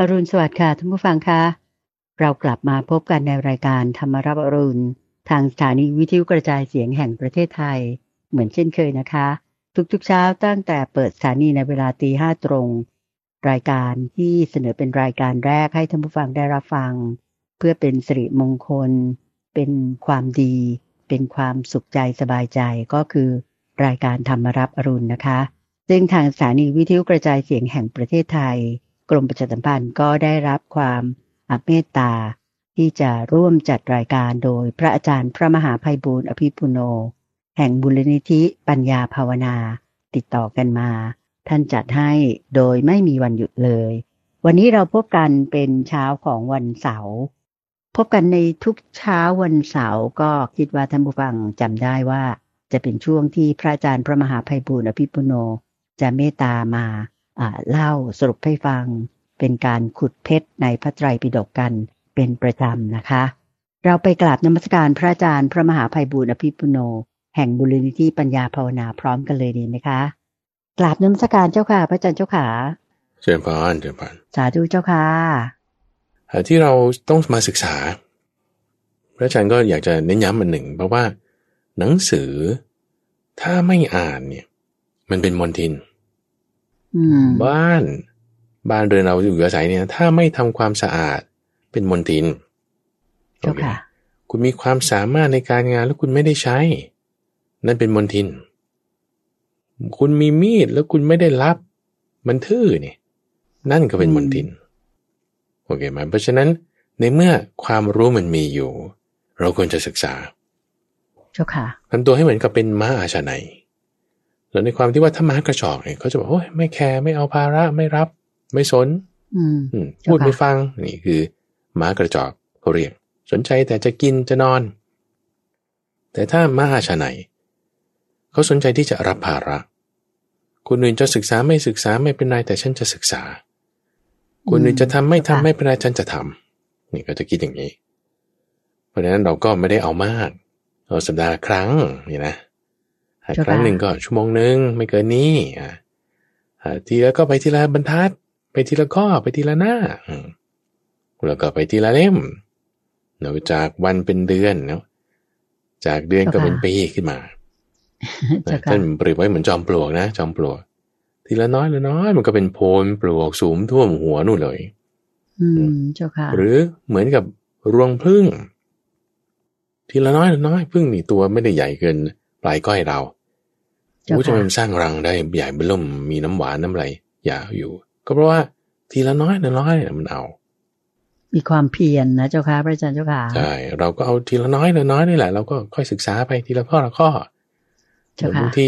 อรุณสวัสดิ์ค่ะท่านผู้ฟังคะ เรากลับมาพบกันในรายการธรรมรับอรุณ ทางสถานีวิทยุกระจายเสียงแห่งประเทศไทย เหมือนเช่นเคยนะคะ ทุกๆเช้าตั้งแต่เปิดสถานีในเวลาตีห้าตรง รายการที่เสนอเป็นรายการแรกให้ท่านผู้ฟังได้รับฟัง เพื่อเป็นสิริมงคล เป็นความดี เป็นความสุขใจสบายใจก็คือ รายการธรรมรับอรุณนะคะซึ่งทางสถานีวิทยุกระจายเสียงแห่งประเทศไทย กรมประชาสัมพันธ์ก็ได้รับความอเมตตาที่จะร่วมจัดรายการโดยพระอาจารย์พระมหาภัยบูร์อภิปุโน แห่งบุรณิธิปัญญาภาวนา ติดต่อกันมา ท่านจัดให้โดยไม่มีวันหยุดเลย วันนี้เราพบกันเป็นเช้าของวันเสาร์พบกันในทุกเช้าวันเสาร์ก็คิดว่าท่านผู้ฟังจำได้ว่า จะเป็นช่วงที่พระอาจารย์พระมหาภัยบูร์อภิปุโน จะเมตตามา เล่าสรุปให้ฟัง เป็นการขุดเพชรในพระไตรปิฎกกันเป็นประจำนะคะ เราไปกราบนมัสการพระอาจารย์พระมหาภัยบูร์อภิปุโน แห่งบุรณิธิปัญญาภาวนาพร้อมกันเลยดีไหมคะกราบนมัสการเจ้าค่ะ พระอาจารย์เจ้าค่ะเชิญพานเชิญพานสาธุเจ้าค่ะที่เราต้องมาศึกษา พระอาจารย์ก็อยากจะเน้นย้ำมันหนึ่ง เพราะว่าหนังสือถ้าไม่อ่านเนี่ย มันเป็นมลทินอืม บ้าน บ้านเรือนเราอยู่อาศัยเนี่ย ถ้าไม่ทำความสะอาดเป็นมลทินเจ้าค่ะคุณมีความสามารถในการงานแล้วคุณไม่ได้ใช้ นั่นเป็นมลทิน คุณมีมีดแล้วคุณไม่ได้รับ มันทื่อนี่นั่นก็เป็นมลทินโอเคไหมเพราะฉะนั้นในเมื่อความรู้มันมีอยู่ เราควรจะศึกษา เจ้าค่ะทำตัวให้เหมือนกับเป็นม้าอาชาไนย แล้วในความที่ว่าถ้าม้ากระจอกเนี่ยเขาจะบอกโอ้ยไม่แคร์ไม่เอาภาระไม่รับ ไม่สนอืมอืมเจ้าพูดค่ะไม่ฟังนี่คือ ม้ากระจอกเขาเรียก สนใจแต่จะกินจะนอน แต่ถ้าม้าอาชาไนยเขาสนใจที่จะรับภาระ คนอื่นจะศึกษาไม่ศึกษาไม่เป็นไรแต่ฉันจะศึกษา คนอื่นจะทำไม่ทำไม่เป็นไรฉันจะทำนี่ก็จะคิดอย่างนี้ เพราะฉะนั้นเราก็ไม่ได้เอามาก เอาสัปดาห์ละครั้งนี่นะอะเจ้า ค่ะครั้งหนึ่งก็ชั่วโมงหนึ่งไม่เกินนี้อะอะทีละก็ไปทีละบรรทัด ไปทีละข้อไปทีละหน้าอืมแล้วก็ไปทีละเล่มเนาะจากวันเป็นเดือนเนาะจากเดือนก็เป็นปีขึ้นมาเจ้าค่ะท่านเปรียบไว้เหมือนจอมปลวกนะ จอมปลวก ทีละน้อยละน้อยมันก็เป็นโพนปลวกสูงท่วมหัวนู่นเลย อืมเจ้าค่ะ หรือเหมือนกับรวงพึ่งทีละน้อยละน้อยพึ่งนี่ตัวไม่ได้ใหญ่เกินปลายก้อยเราเจ้า ผู้จะค่ะมันสร้างรังได้ใหญ่เบิ่มมีน้ำหวานน้ำอะไรยาวอยู่ ก็เพราะว่าทีละน้อยละน้อยเนี่ยมันเอา มีความเพียรนะเจ้าค่ะพระอาจารย์เจ้าค่ะใช่เราก็เอาทีละน้อยละน้อยนี่แหละเราก็ค่อยศึกษาไปทีละข้อละข้อเจ้าค่ะบางที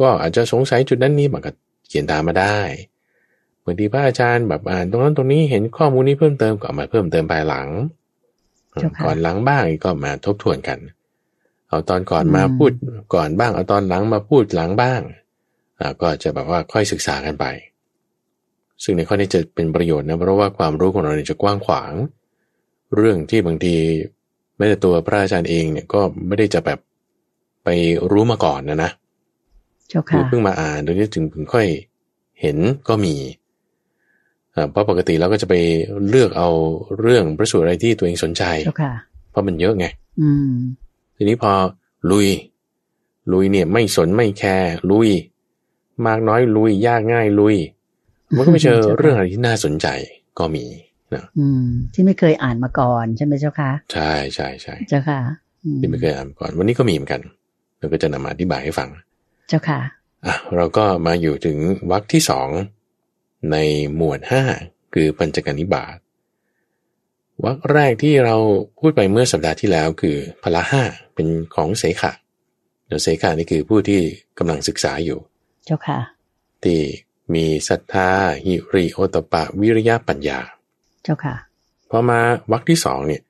ก็อาจจะสงสัยจุดนั้นนี้มันก็เขียนตามมาได้บางทีพระอาจารย์แบบอ่านตรงนั้นตรงนี้เห็นข้อมูลนี้เพิ่มเติมก็เอามาเพิ่มเติมภายหลังเจ้าค่ะก่อนหลังบ้างก็มาทบทวนกัน เอาตอนก่อนมาอืมพูดก่อนบ้าง เอาตอนหลังมาพูดหลังบ้างอ่าก็จะแบบว่าค่อยศึกษากันไป ซึ่งในข้อนี้จะเป็นประโยชน์นะเพราะว่าความรู้ของเราเนี่ยจะกว้างขวาง เรื่องที่บางทีแม้แต่ตัวพระอาจารย์เองเนี่ยก็ไม่ได้จะแบบไปรู้มาก่อนนะนะเจ้าคืค่ะอเพิ่งมาอ่านโดยที่จึงเพิ่งค่อยเห็นก็มีอ่าเพราะปกติเราก็จะไปเลือกเอาเรื่องพระสูตรอะไรที่ตัวเองสนใจเจ้าค่ะเพราะมันเยอะไงอืม ทีนี้พอลุย ลุยเนี่ยไม่สนไม่แคร์ลุย มากน้อยลุยยากง่ายลุย มันก็ไปเจอเจ้าค่ะเรื่องอะไรที่น่าสนใจก็มีนะอืมที่ไม่เคยอ่านมาก่อนใช่ไหมเจ้าค่ะใช่ใช่ใช่เจ้าค่ะอืมที่ไม่เคยอ่านมาก่อน วันนี้ก็มีเหมือนกันเราก็จะนำมาอธิบายให้ฟัง เจ้าค่ะอะเราก็มาอยู่ถึงวรรคที่สองในหมวดห้าคือปัญจกนิบาต วรรคแรกที่เราพูดไปเมื่อสัปดาห์ที่แล้วคือพละห้าเป็นของเสขะเดี๋ยวเสขะนี่คือผู้ที่กำลังศึกษาอยู่ เจ้าค่ะ ที่มีศรัทธาหิริโอตปะวิริยะปัญญา เจ้าค่ะพอมาวรรคที่สองเนี่ย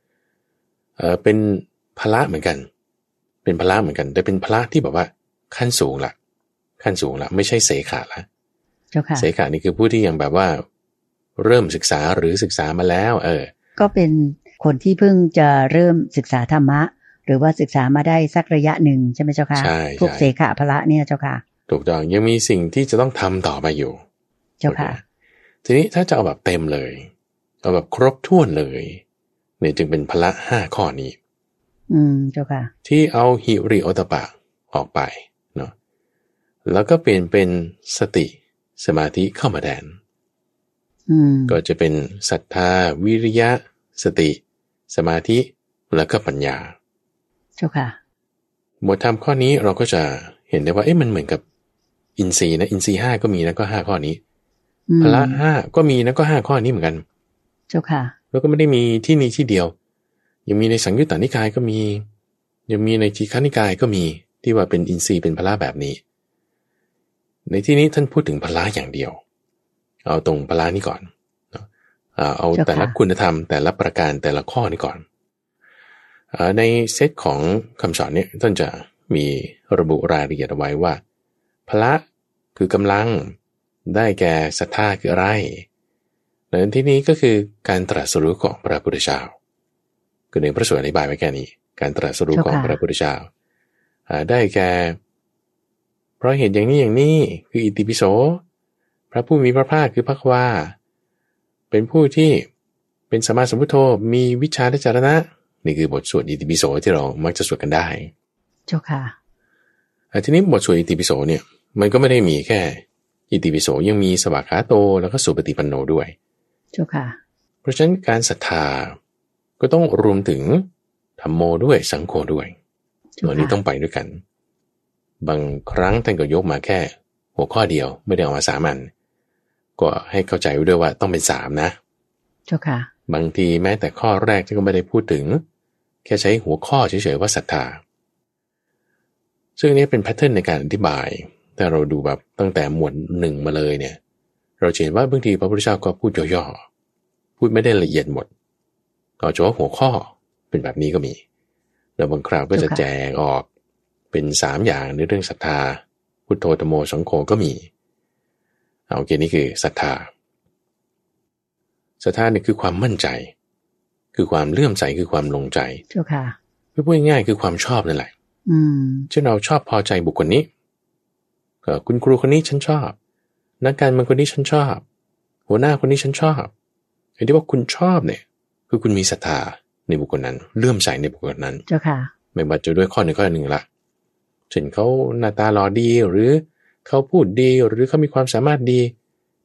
เออเป็นพละเหมือนกัน เป็นพละเหมือนกัน แต่เป็นพละที่แบบว่า ขั้นสูงละขั้นสูงละไม่ใช่เสขะละเจ้าค่ะเสขานี่คือผู้ที่ยังแบบว่า เริ่มศึกษาหรือศึกษามาแล้ว เออ ก็เป็นคนที่เพิ่งจะเริ่มศึกษาธรรมะ หรือว่าศึกษามาได้สักระยะหนึ่งใช่ไหมเจ้าค่ะใช่พวกใช่เสขะพละเนี่ยเจ้าค่ะ ถูกต้องยังมีสิ่งที่จะต้องทำต่อไปอยู่ เจ้าค่ะ ทีนี้ถ้าจะเอาแบบเต็มเลย เอาแบบครบถ้วนเลยเนี่ยจึงเป็นพละห้าข้อนี้ อืมเจ้าค่ะ ที่เอาหิริโอตปะออกไปเนาะแล้วก็เปลี่ยนเป็นสติสมาธิเข้ามาแทนอืมก็จะเป็นศรัทธาวิริยะ สติ สมาธิแล้วก็ปัญญาเจ้าค่ะหมวดธรรมข้อนี้เราก็จะเห็นได้ว่าเอ๊ะมันเหมือนกับอินทรีย์นะอินทรีย์ห้าก็มีนะก็ห้าข้อนี้อืมพละห้าก็มีนะก็ห้าข้อนี้เหมือนกัน เจ้าค่ะ แล้วก็ไม่ได้มีที่นี้ที่เดียว ยังมีในสังยุตตานิกายก็มี ยังมีในทีฆานิกายก็มีที่ว่าเป็นอินทรีย์เป็นพละแบบนี้ ในที่นี้ท่านพูดถึงพละอย่างเดียว เอาตรงพละนี้ก่อน เนาะอ่าเอาเจ้าค่ะแต่ละคุณธรรมแต่ละประการแต่ละข้อนี้ก่อนอาในเซตของคำสอนเนี่ยท่านจะมีระบุรายละเอียดเอาไว้ว่า พละคือกำลังได้แก่ศรัทธาคืออะไรในที่นี้ก็คือการตรัสรู้ของพระพุทธเจ้าคือในพระสูตรอธิบายไว้แค่นี้ การตรัสรู้ของพระพุทธเจ้าอ่าได้แก่ เพราะเหตุอย่างนี้อย่างนี้คืออิติปิโส พระผู้มีพระภาคคือพระควา เป็นผู้ที่เป็นสมมาสมพุทโธมีวิชาและจารณะ นี่คือบทสวดอิติปิโสที่เรามักจะสวดกันได้ เจ้าค่ะอะทีนี้บทสวดอิติปิโสเนี่ยมันก็ไม่ได้มีแค่ อิติปิโสยังมีสวากขาโตแล้วก็สุปฏิปันโนด้วย เจ้าค่ะ เพราะฉะนั้นการศรัทธาก็ต้องรวมถึงธรรมโมด้วยสังโฆด้วยเจ้าตัวนี้ค่ะต้องไปด้วยกัน บางครั้งท่านก็ยกมาแค่ หัวข้อเดียวไม่ได้เอามาสามัน ก็ให้เข้าใจไว้ด้วยว่าต้องเป็นสามนะเจ้าค่ะ บางทีแม้แต่ข้อแรกที่ก็ไม่ได้พูดถึง แค่ใช้หัวข้อเฉยๆว่าศรัทธา ซึ่งอันนี้เป็นแพทเทิร์นในการอธิบาย แต่เราดูแบบตั้งแต่หมวดหนึ่งมาเลยเนี่ย เราจะเห็นว่าบางทีพระพุทธเจ้าก็พูดย่อๆ พูดไม่ได้ละเอียดหมด ก็เฉพาะหัวข้อเป็นแบบนี้ก็มี แล้วบางคราวก็จะเจ้าค่ะแจกออกเป็นสามอย่างในเรื่องศรัทธาพุทโธธรรมโมสังโฆก็มี เอาโอเคนี่คือศรัทธาศรัทธาเนี่ยคือความมั่นใจ คือความเลื่อมใสคือความลงใจเจ้าค่ะพูดง่ายๆคือความชอบนั่นแหละอืมเช่นเราชอบพอใจบุคคลนี้เอ่อคุณครูคนนี้ฉันชอบ นักการเมืองคนนี้ฉันชอบ หัวหน้าคนนี้ฉันชอบไอ้ที่ว่าคุณชอบเนี่ย คือคุณมีศรัทธาในบุคคลนั้น เลื่อมใสในบุคคลนั้น เจ้าค่ะ ไม่ว่าจะด้วยข้อหนึ่งข้อหนึ่งละเช่นเขาหน้าตาหล่อดีหรือ เขาพูดดีหรือเขามีความสามารถดี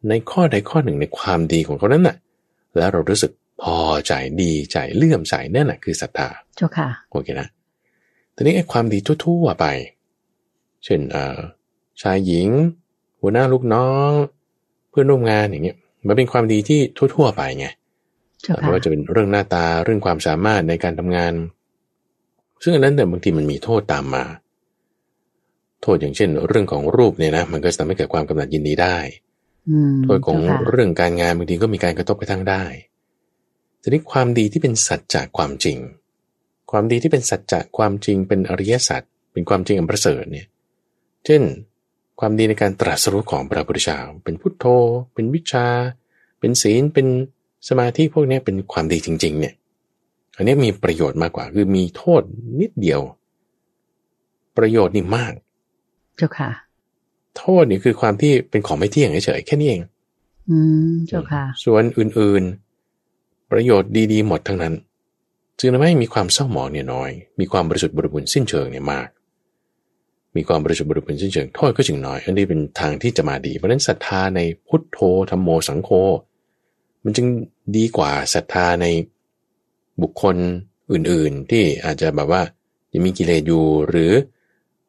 ในข้อใดข้อหนึ่งในความดีของเขานั้นน่ะ แล้วเรารู้สึกพอใจดีใจเลื่อมใสนั่นแหะคือศรัทธาเจ้าค่ะโอเคนะทีนี้ไอ้ความดีทั่วๆไป เช่นเอ่อชายหญิง หัวหน้าลูกน้อง เพื่อนร่วมงานอย่างเงี้ยมันเป็นความดีที่ทั่วๆไปไงเจ้าไม่ค่ะว่าจะเป็นเรื่องหน้าตาเรื่องความสามารถในการทำงาน ซึ่งอันนั้นเนี่ยบางทีมันมีโทษตามมา โทษอย่างเช่น เรื่องของรูปเนี่ยนะมันก็จะทำให้เกิดความกำหนัดยินดีได้อืมโทษของเจ้าค่ะเรื่องการงานบางทีก็มีการกระทบกระทั่งได้ ทีนี้ความดีที่เป็นสัจจะความจริง ความดีที่เป็นสัจจะความจริงเป็นอริยสัจเป็นความจริงอันประเสริฐเนี่ย เช่น ความดีในการตรัสรู้ของพระพุทธเจ้าเป็นพุทโธ เป็นวิชา เป็นศีล เป็นสมาธิพวกเนี้ยเป็นความดีจริง ๆ เนี่ย อันนี้มีประโยชน์มากกว่า คือมีโทษนิดเดียว ประโยชน์นี่มาก เจ้าค่ะ โทษนี่คือความที่เป็นของไม่เที่ยงเฉยๆแค่นี้เอง อืมเจ้าค่ะ ส่วนอื่นๆ ประโยชน์ดีๆ หมดทั้งนั้น จึงทำให้มีความเศร้าหมองเนี่ยน้อย มีความบริสุทธิ์บริบูรณ์สิ้นเชิงเนี่ยมาก มีความบริสุทธิ์บริบูรณ์สิ้นเชิงโทษก็จึงน้อย อันนี้เป็นทางที่จะมาดี เพราะฉะนั้นศรัทธาในพุทโธธรรมโมสังโฆมันจึงดีกว่าศรัทธาในบุคคลอื่นๆ ที่อาจจะแบบว่ายังมีกิเลสอยู่หรือ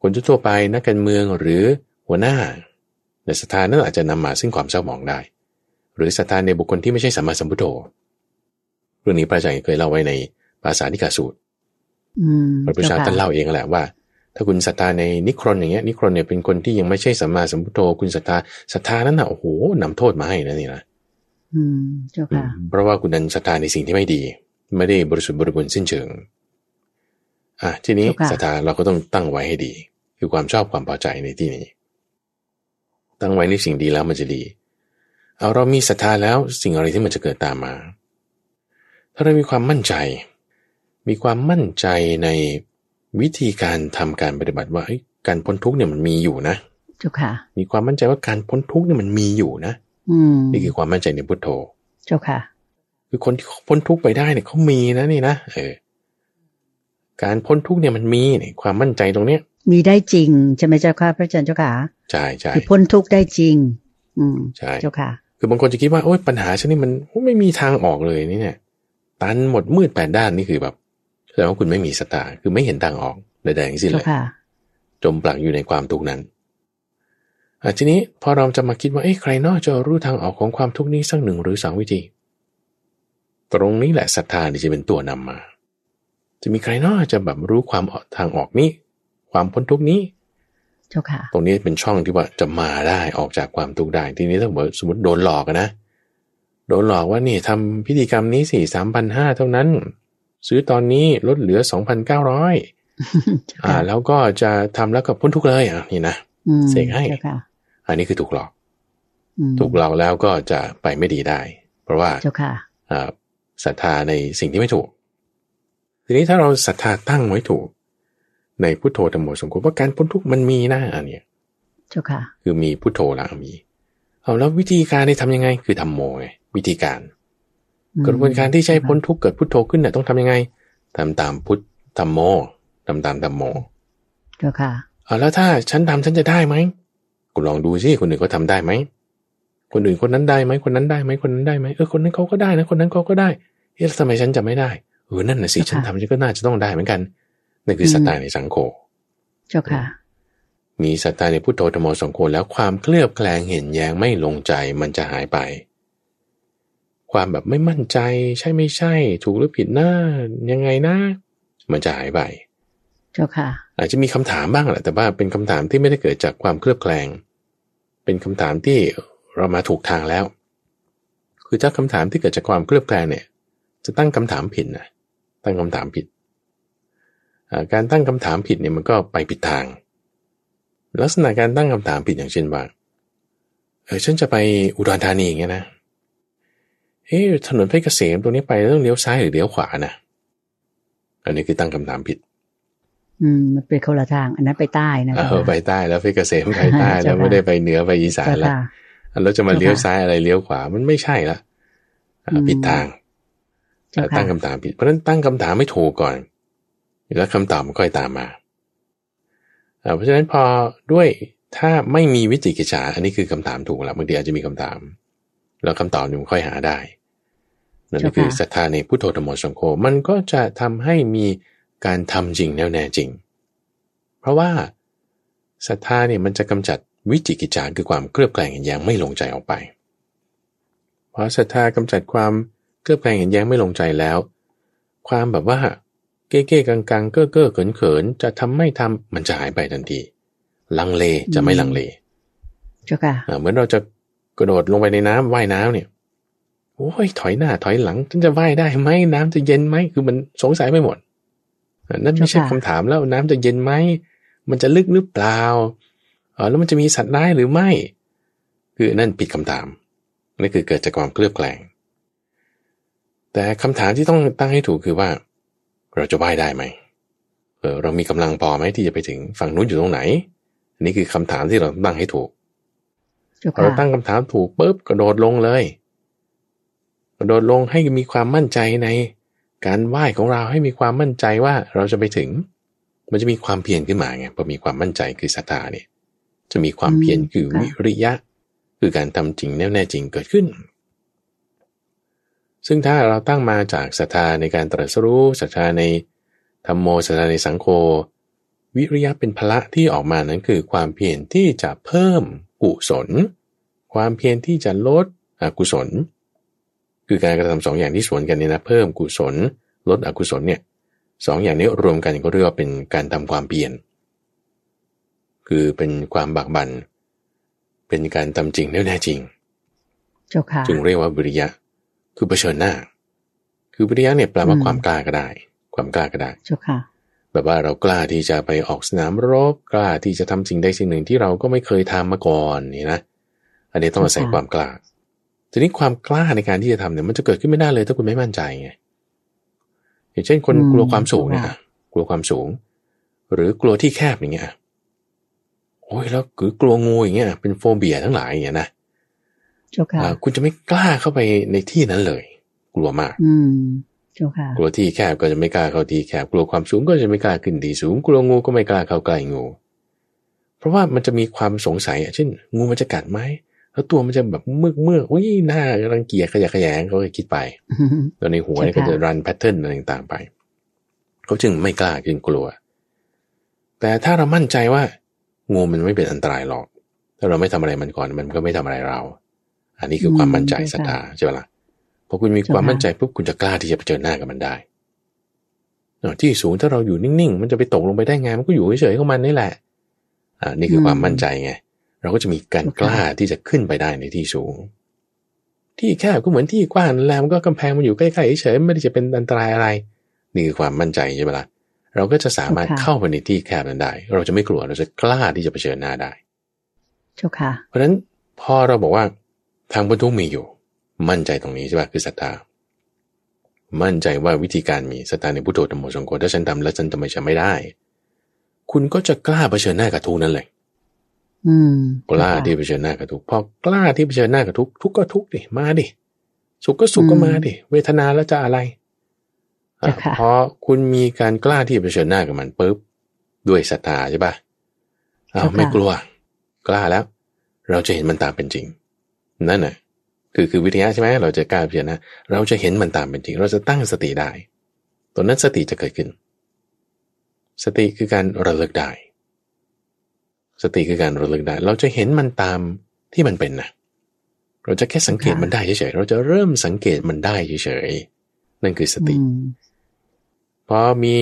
คนทั่วๆไปนักการเมืองหรือหัวหน้าแต่ศรัทธานั้นอาจจะนำมาซึ่งความเศร้าหมองได้ หรือศรัทธาในบุคคลที่ไม่ใช่สัมมาสัมพุทโธเรื่องนี้พระอาจารย์เคยเล่าไว้ในภาษานิกาสูตรอืมพระพุทธเจ้าท่านเล่าเองแหละว่า ถ้าคุณศรัทธาในนิครนอย่างเงี้ยนิครนเนี่ยเป็นคนที่ยังไม่ใช่สัมมาสัมพุทโธคุณศรัทธาศรัทธานั้นน่ะโอ้โหนำโทษมาให้นะนี่นะอืมเจ้าค่ะเพราะว่าคุณนั้นศรัทธาในสิ่งที่ไม่ดี ไม่ได้บริสุทธิ์บริบูรณ์สิ้นเชิง อะทีนี้เจ้าค่ะศรัทธาเราก็ต้องตั้งไว้ให้ดี คือความชอบความพอใจในที่นี้ ตั้งไว้ในสิ่งดีแล้วมันจะดี เอาเรามีศรัทธาแล้วสิ่งอะไรที่มันจะเกิดตามมา ถ้าเรามีความมั่นใจ มีความมั่นใจในวิธีการทำการปฏิบัติว่าเอ้ยการพ้นทุกข์เนี่ยมันมีอยู่นะเจ้าค่ะ มีความมั่นใจว่าการพ้นทุกข์เนี่ยมันมีอยู่นะอืมนี่คือความมั่นใจในพุทโธเจ้าค่ะ คืคือคนที่พ้นทุกข์ไปได้เนี่ยเขามีนะนี่นะเออ การพ้นทุกข์เนี่ยมันมีเนี่ยความมั่นใจตรงเนี้ย มีได้จริงใช่ไหมเจ้าค่ะพระอาจารย์เจ้าค่ะใช่ใช่คือพ้นทุกข์ได้จริง อืมใช่เจ้าค่ะ คือบางคนจะคิดว่าโอ๊ยปัญหาฉันนี่มันไม่มีทางออกเลยนี่เนี่ย ตันหมดมืดแปดด้านนี่คือแบบแสดงว่าคุณไม่มีสตาคือไม่เห็นทางออกใดๆทั้งสิ้นเลเจ้ายค่ะจมปลักอยู่ในความทุกข์นั้นอะทีนี้พอเราจะมาคิดว่าเอ๊ะใครนอกจะรู้ทางออกของความทุกข์นี้สักหนึ่งหรือสองวิธี ตรงนี้แหละศรัทธาที่จะเป็นตัวนำมา จะมีใครนอกจะแบบรู้ความออกทางออกนี้ ความพ้นทุกข์นี้เจ้าค่ะตรงนี้เป็นช่องที่ว่าจะมาได้ออกจากความทุกข์ได้ทีนี้ถ้าสมมติสมมติโดนหลอกอะนะโดนหลอกว่านี่ทำพิธีกรรมนี้สี่สามพันห้าเท่านั้น ซื้อตอนนี้ลดเหลือสองพันเก้าร้อยเจ้าอ่าค่ะแล้วก็จะทำแล้วก็พ้นทุกข์เลยอะนี่นะอืมเสกให้เจ้าค่ะอันนี้คือถูกหลอกอืมถูกหลอกแล้วก็จะไปไม่ดีได้ เพราะว่าเจ้าค่ะอ่าศรัทธาในสิ่งที่ไม่ถูก ทีนี้ถ้าเราศรัทธาตั้งไว้ถูก ในพุทโธธรรมโมสงฆ์ว่าการพ้นทุกข์มันมีนะอันเนี้ยเจ้าค่ะ คือมีพุทโธละมี เอาแล้ววิธีการได้ทำยังไง คือทำโมไงวิธีการอืมกระบวนการที่ใช้พ้นทุกข์เกิดพุทโธขึ้นเนี่ยต้องทำยังไงทำตามพุทธรรมโมทำตามธรรมโมเจ้าค่ะเอาแล้วถ้าฉันทำฉันจะได้ไหมคุณลองดูสิคนอื่นเขาทาได้ไหมคนอื่นคนนั้นได้ไหมคนนั้นได้ไหมคนนั้นได้ไหมเออคนนั้นเขาก็ได้นะคนนั้นเขาก็ได้เอ๊ะแล้วทำไมฉันจะไม่ได้ เออนั่นน่ะสิเจ้าค่ะฉันทำฉันก็น่าจะต้องได้เหมือนกันนั่นคือศรัทธาในสังโฆเจ้าค่ะ มีศรัทธาในพุทโธธรรมโมสังโฆแล้วความเคลือบแคลงเห็นแย้งไม่ลงใจมันจะหายไป ความแบบไม่มั่นใจใช่ไม่ใช่ ถูกหรือผิดนะยังไงนะ มันจะหายไป เจ้าค่ะ อาจจะมีคำถามบ้างแหละแต่ว่าเป็นคำถามที่ไม่ได้เกิดจากความเคลือบแคลง เป็นคำถามที่เรามาถูกทางแล้ว คือถ้าคำถามที่เกิดจากความเคลือบแคลงเนี่ย จะตั้งคำถามผิดนะ ตั้งคำถามผิดอ่าการตั้งคำถามผิดเนี่ยมันก็ไปผิดทาง ลักษณะการตั้งคำถามผิดอย่างเช่นว่าเออฉันจะไปอุดรธานีอย่างเงี้ยนะเอ๊ะถนนเพชรเกษมตรงนี้ไปต้องเลี้ยวซ้ายหรือเลี้ยวขวานะอันนี้คือตั้งคำถามผิด อืมมันเป็นคนละทาง อันนั้นไปใต้นะเอเจ้าอไปค่ะใต้แล้วเพชรเกษมไปใต้เจ้าแล้วค่ะไม่ได้ไปเหนือไปอีสานเจ้าแล้วค่ะแล้วจะมาเลี้ยวเจ้าค่ะซ้ายอะไรเลี้ยวขวามันไม่ใช่ละอ่าอืมผิดทางเจ้าอ่าค่ะ ตั้งคำถามผิดเพราะฉะนั้นตั้งคำถามไม่ถูกก่อน แล้วคำตอบมันค่อยตามมาอ่าเพราะฉะนั้นพอด้วยถ้าไม่มีวิจิกิจฉาอันนี้คือคำถามถูกแล้วบางทีอาจจะมีคำถาม แล้วคำตอบนี่มันค่อยหาได้นั่นก็คือศรัทธาในพุทโธธรรมโมสังโฆมันก็จะทำให้มีการทำจริงแน่วแน่จริง เพราะว่าศรัทธาเนี่ยมันจะกำจัดวิจิกิจฉาคือความเคลือบแคลงเห็นแย้งไม่ลงใจออกไป เพราะศรัทธากำจัดความ เคลือบแคลงเห็นแย้งไม่ลงใจแล้ว ความแบบว่า เก้เก้กังกังเก้อเก้อเขินเขินจะทำไม่ทำมันจะหายไปทันทีลังเลจะไม่ลังเลเจ้าค่ะอ่าเหมือนเราจะกระโดดลงไปในน้ำว่ายน้ำเนี่ยโอ้ยถอยหน้าถอยหลังฉันจะว่ายได้ไหมน้ำจะเย็นไหมคือมันสงสัยไปหมดอ่านั่นไม่ใช่เจ้าค่ะคำถามแล้วน้ำจะเย็นไหมมันจะลึกหรือเปล่าเออแล้วมันจะมีสัตว์ร้ายหรือไม่ คือนั่นผิดคำถามนั่นคือเกิดจากความเคลือบแคลง แต่คำถามที่ต้องตั้งให้ถูกคือว่า เราจะว่ายได้ไหมเออเรามีกำลังพอไหมที่จะไปถึงฝั่งนู้นอยู่ตรงไหนอันนี้คือคำถามที่เราต้องตั้งให้ถูกเจ้าพอเราค่ะตั้งคำถามถูกปุ๊บกระโดดลงเลย กระโดดลงให้มีความมั่นใจใน การไหว้ของเราให้มีความมั่นใจว่าเราจะไปถึง มันจะมีความเพียรขึ้นมาไงพอมีความมั่นใจคือศรัทธาเนี่ย จะมีความเพียรคือวิริยะ คือการทำจริงแน่วแน่จริงเกิดขึ้น ซึ่งถ้าเราตั้งมาจากศรัทธาในการตรัสรู้ศรัทธาในธรรมโมศรัทธาในสังโฆวิริยะเป็นพละที่ออกมานั้นคือความเพียรที่จะเพิ่มกุศล ความเพียรที่จะลดอกุศล คือการกระทำสองอย่างที่สวนกันเนี่ยนะเพิ่มกุศล ลดอกุศลเนี่ยสองอย่างนี้รวมกันก็เรียกว่าเป็นการทำความเพียรคือเป็นความบักบันเป็นการทำจริงแน่วแน่จริงเจ้าค่ะจึงเรียกว่าวิริยะ คือเผชิญหน้า คือวิริยะเนี่ยแปลว่าอืมความกล้าก็ได้ ความกล้าก็ได้เจ้าค่ะแบบว่าเรากล้าที่จะไปออกสนามรบกล้าที่จะทำสิ่งใดสิ่งหนึ่งที่เราก็ไม่เคยทำมาก่อนนี่นะอันนี้ต้องอาศัยค่ะความกล้าทีนี้ความกล้าในการที่จะทำเนี่ยมันจะเกิดขึ้นไม่ได้เลยถ้าคุณไม่มั่นใจไงอย่างเช่นคนกลัวความสูงเนี่ยอะกลัวความสูง หรือกลัวที่แคบอย่างเงี้ยโอ้ยแล้วหรือกลัวงูอย่างเงี้ยเป็นโฟเบียทั้งหลายอย่างเงี้ยนะ เจ้าค่ะอ่าคุณจะไม่กล้าเข้าไปในที่นั้นเลยกกลัวมาก อืมเจ้าค่ะกลัวที่แคบก็จะไม่กล้าเข้าที่แคบกลัวความสูงก็จะไม่กล้าขึ้นที่สูง กลัวงูก็ไม่กล้าเข้าใกล้งู เพราะว่ามันจะมีความสงสัยอะเช่น งูมันจะกัดไหมแล้วตัวมันจะแบบเมือกเมือกอุ้ยหน้ารังเกียจขยะแขยงเขาก็คิดไปตัวในหัวเนี่ยก็จะรันแพทเทิร์นอะไรต่างๆไปเขาจึงไม่กล้าจึงกลัว แต่ถ้าเรามั่นใจว่างูมันไม่เป็นอันตรายหรอก ถ้าเราไม่ทำอะไรมันก่อนมันก็ไม่ทำอะไรเรา อันนี้คือความมั่นใจศรัทธาใช่ไหมล่ะพอคุณมีความมั่นใจปุ๊บคุณจะกล้าที่จะเผชิญหน้ากับมันได้ที่สูงถ้าเราอยู่นิ่งๆ มันจะไปตกลงไปได้ไง มันก็อยู่เฉยๆของมันนี่แหละ อ่า นี่คือความมั่นใจไง เราก็จะมีการกล้าที่จะขึ้นไปได้ในที่สูง ที่แคบก็เหมือนที่กว้างนั่นแหละมันก็กำแพงมันอยู่ใกล้ๆเฉยๆไม่ได้จะเป็นอันตรายอะไร นี่คือความมั่นใจใช่ไหมล่ะ เราก็จะสามารถเข้าไปในที่แคบนั้นได้ เราจะไม่กลัว เราจะกล้าที่จะเผชิญหน้าได้เจ้าค่ะ เพราะฉะนั้นพอเราบอกว่า ทางบรรทุกมีอยู่ มั่นใจตรงนี้ใช่ป่ะคือศรัทธา มั่นใจว่าวิธีการมีศรัทธาในพุทโธธรรมโมสังโฆถ้าฉันทำแล้วฉันทำไมจะไม่ได้ คุณก็จะกล้าเผชิญหน้ากับทุกนั้นเลยอืมกล้าที่เผชิญหน้ากับทุกพอกล้าที่เผชิญหน้ากับทุกทุกก็ทุกดิมาดิสุขก็สุขก็มาดิเวทนาแล้วจะอะไรพอคุณมีการกล้าที่จะเผชิญหน้ากับมันปุ๊บด้วยศรัทธาใช่ป่ะอ้าวไม่กลัว กล้าแล้ว เราจะเห็นมันตามเป็นจริง นั่นน่ะคือคือวิทยาใช่ไหมเราจะกล้าเพียรนะเราจะเห็นมันตามเป็นจริง เราจะตั้งสติได้ตัวนั้นสติจะเกิดขึ้น สติคือการระลึกได้ สติคือการระลึกได้ เราจะเห็นมันตามที่มันเป็นนะเราจะแค่สังเกตมันได้เฉยๆเราจะเริ่มสังเกตมันได้เฉยๆนั่นคือสติพอมี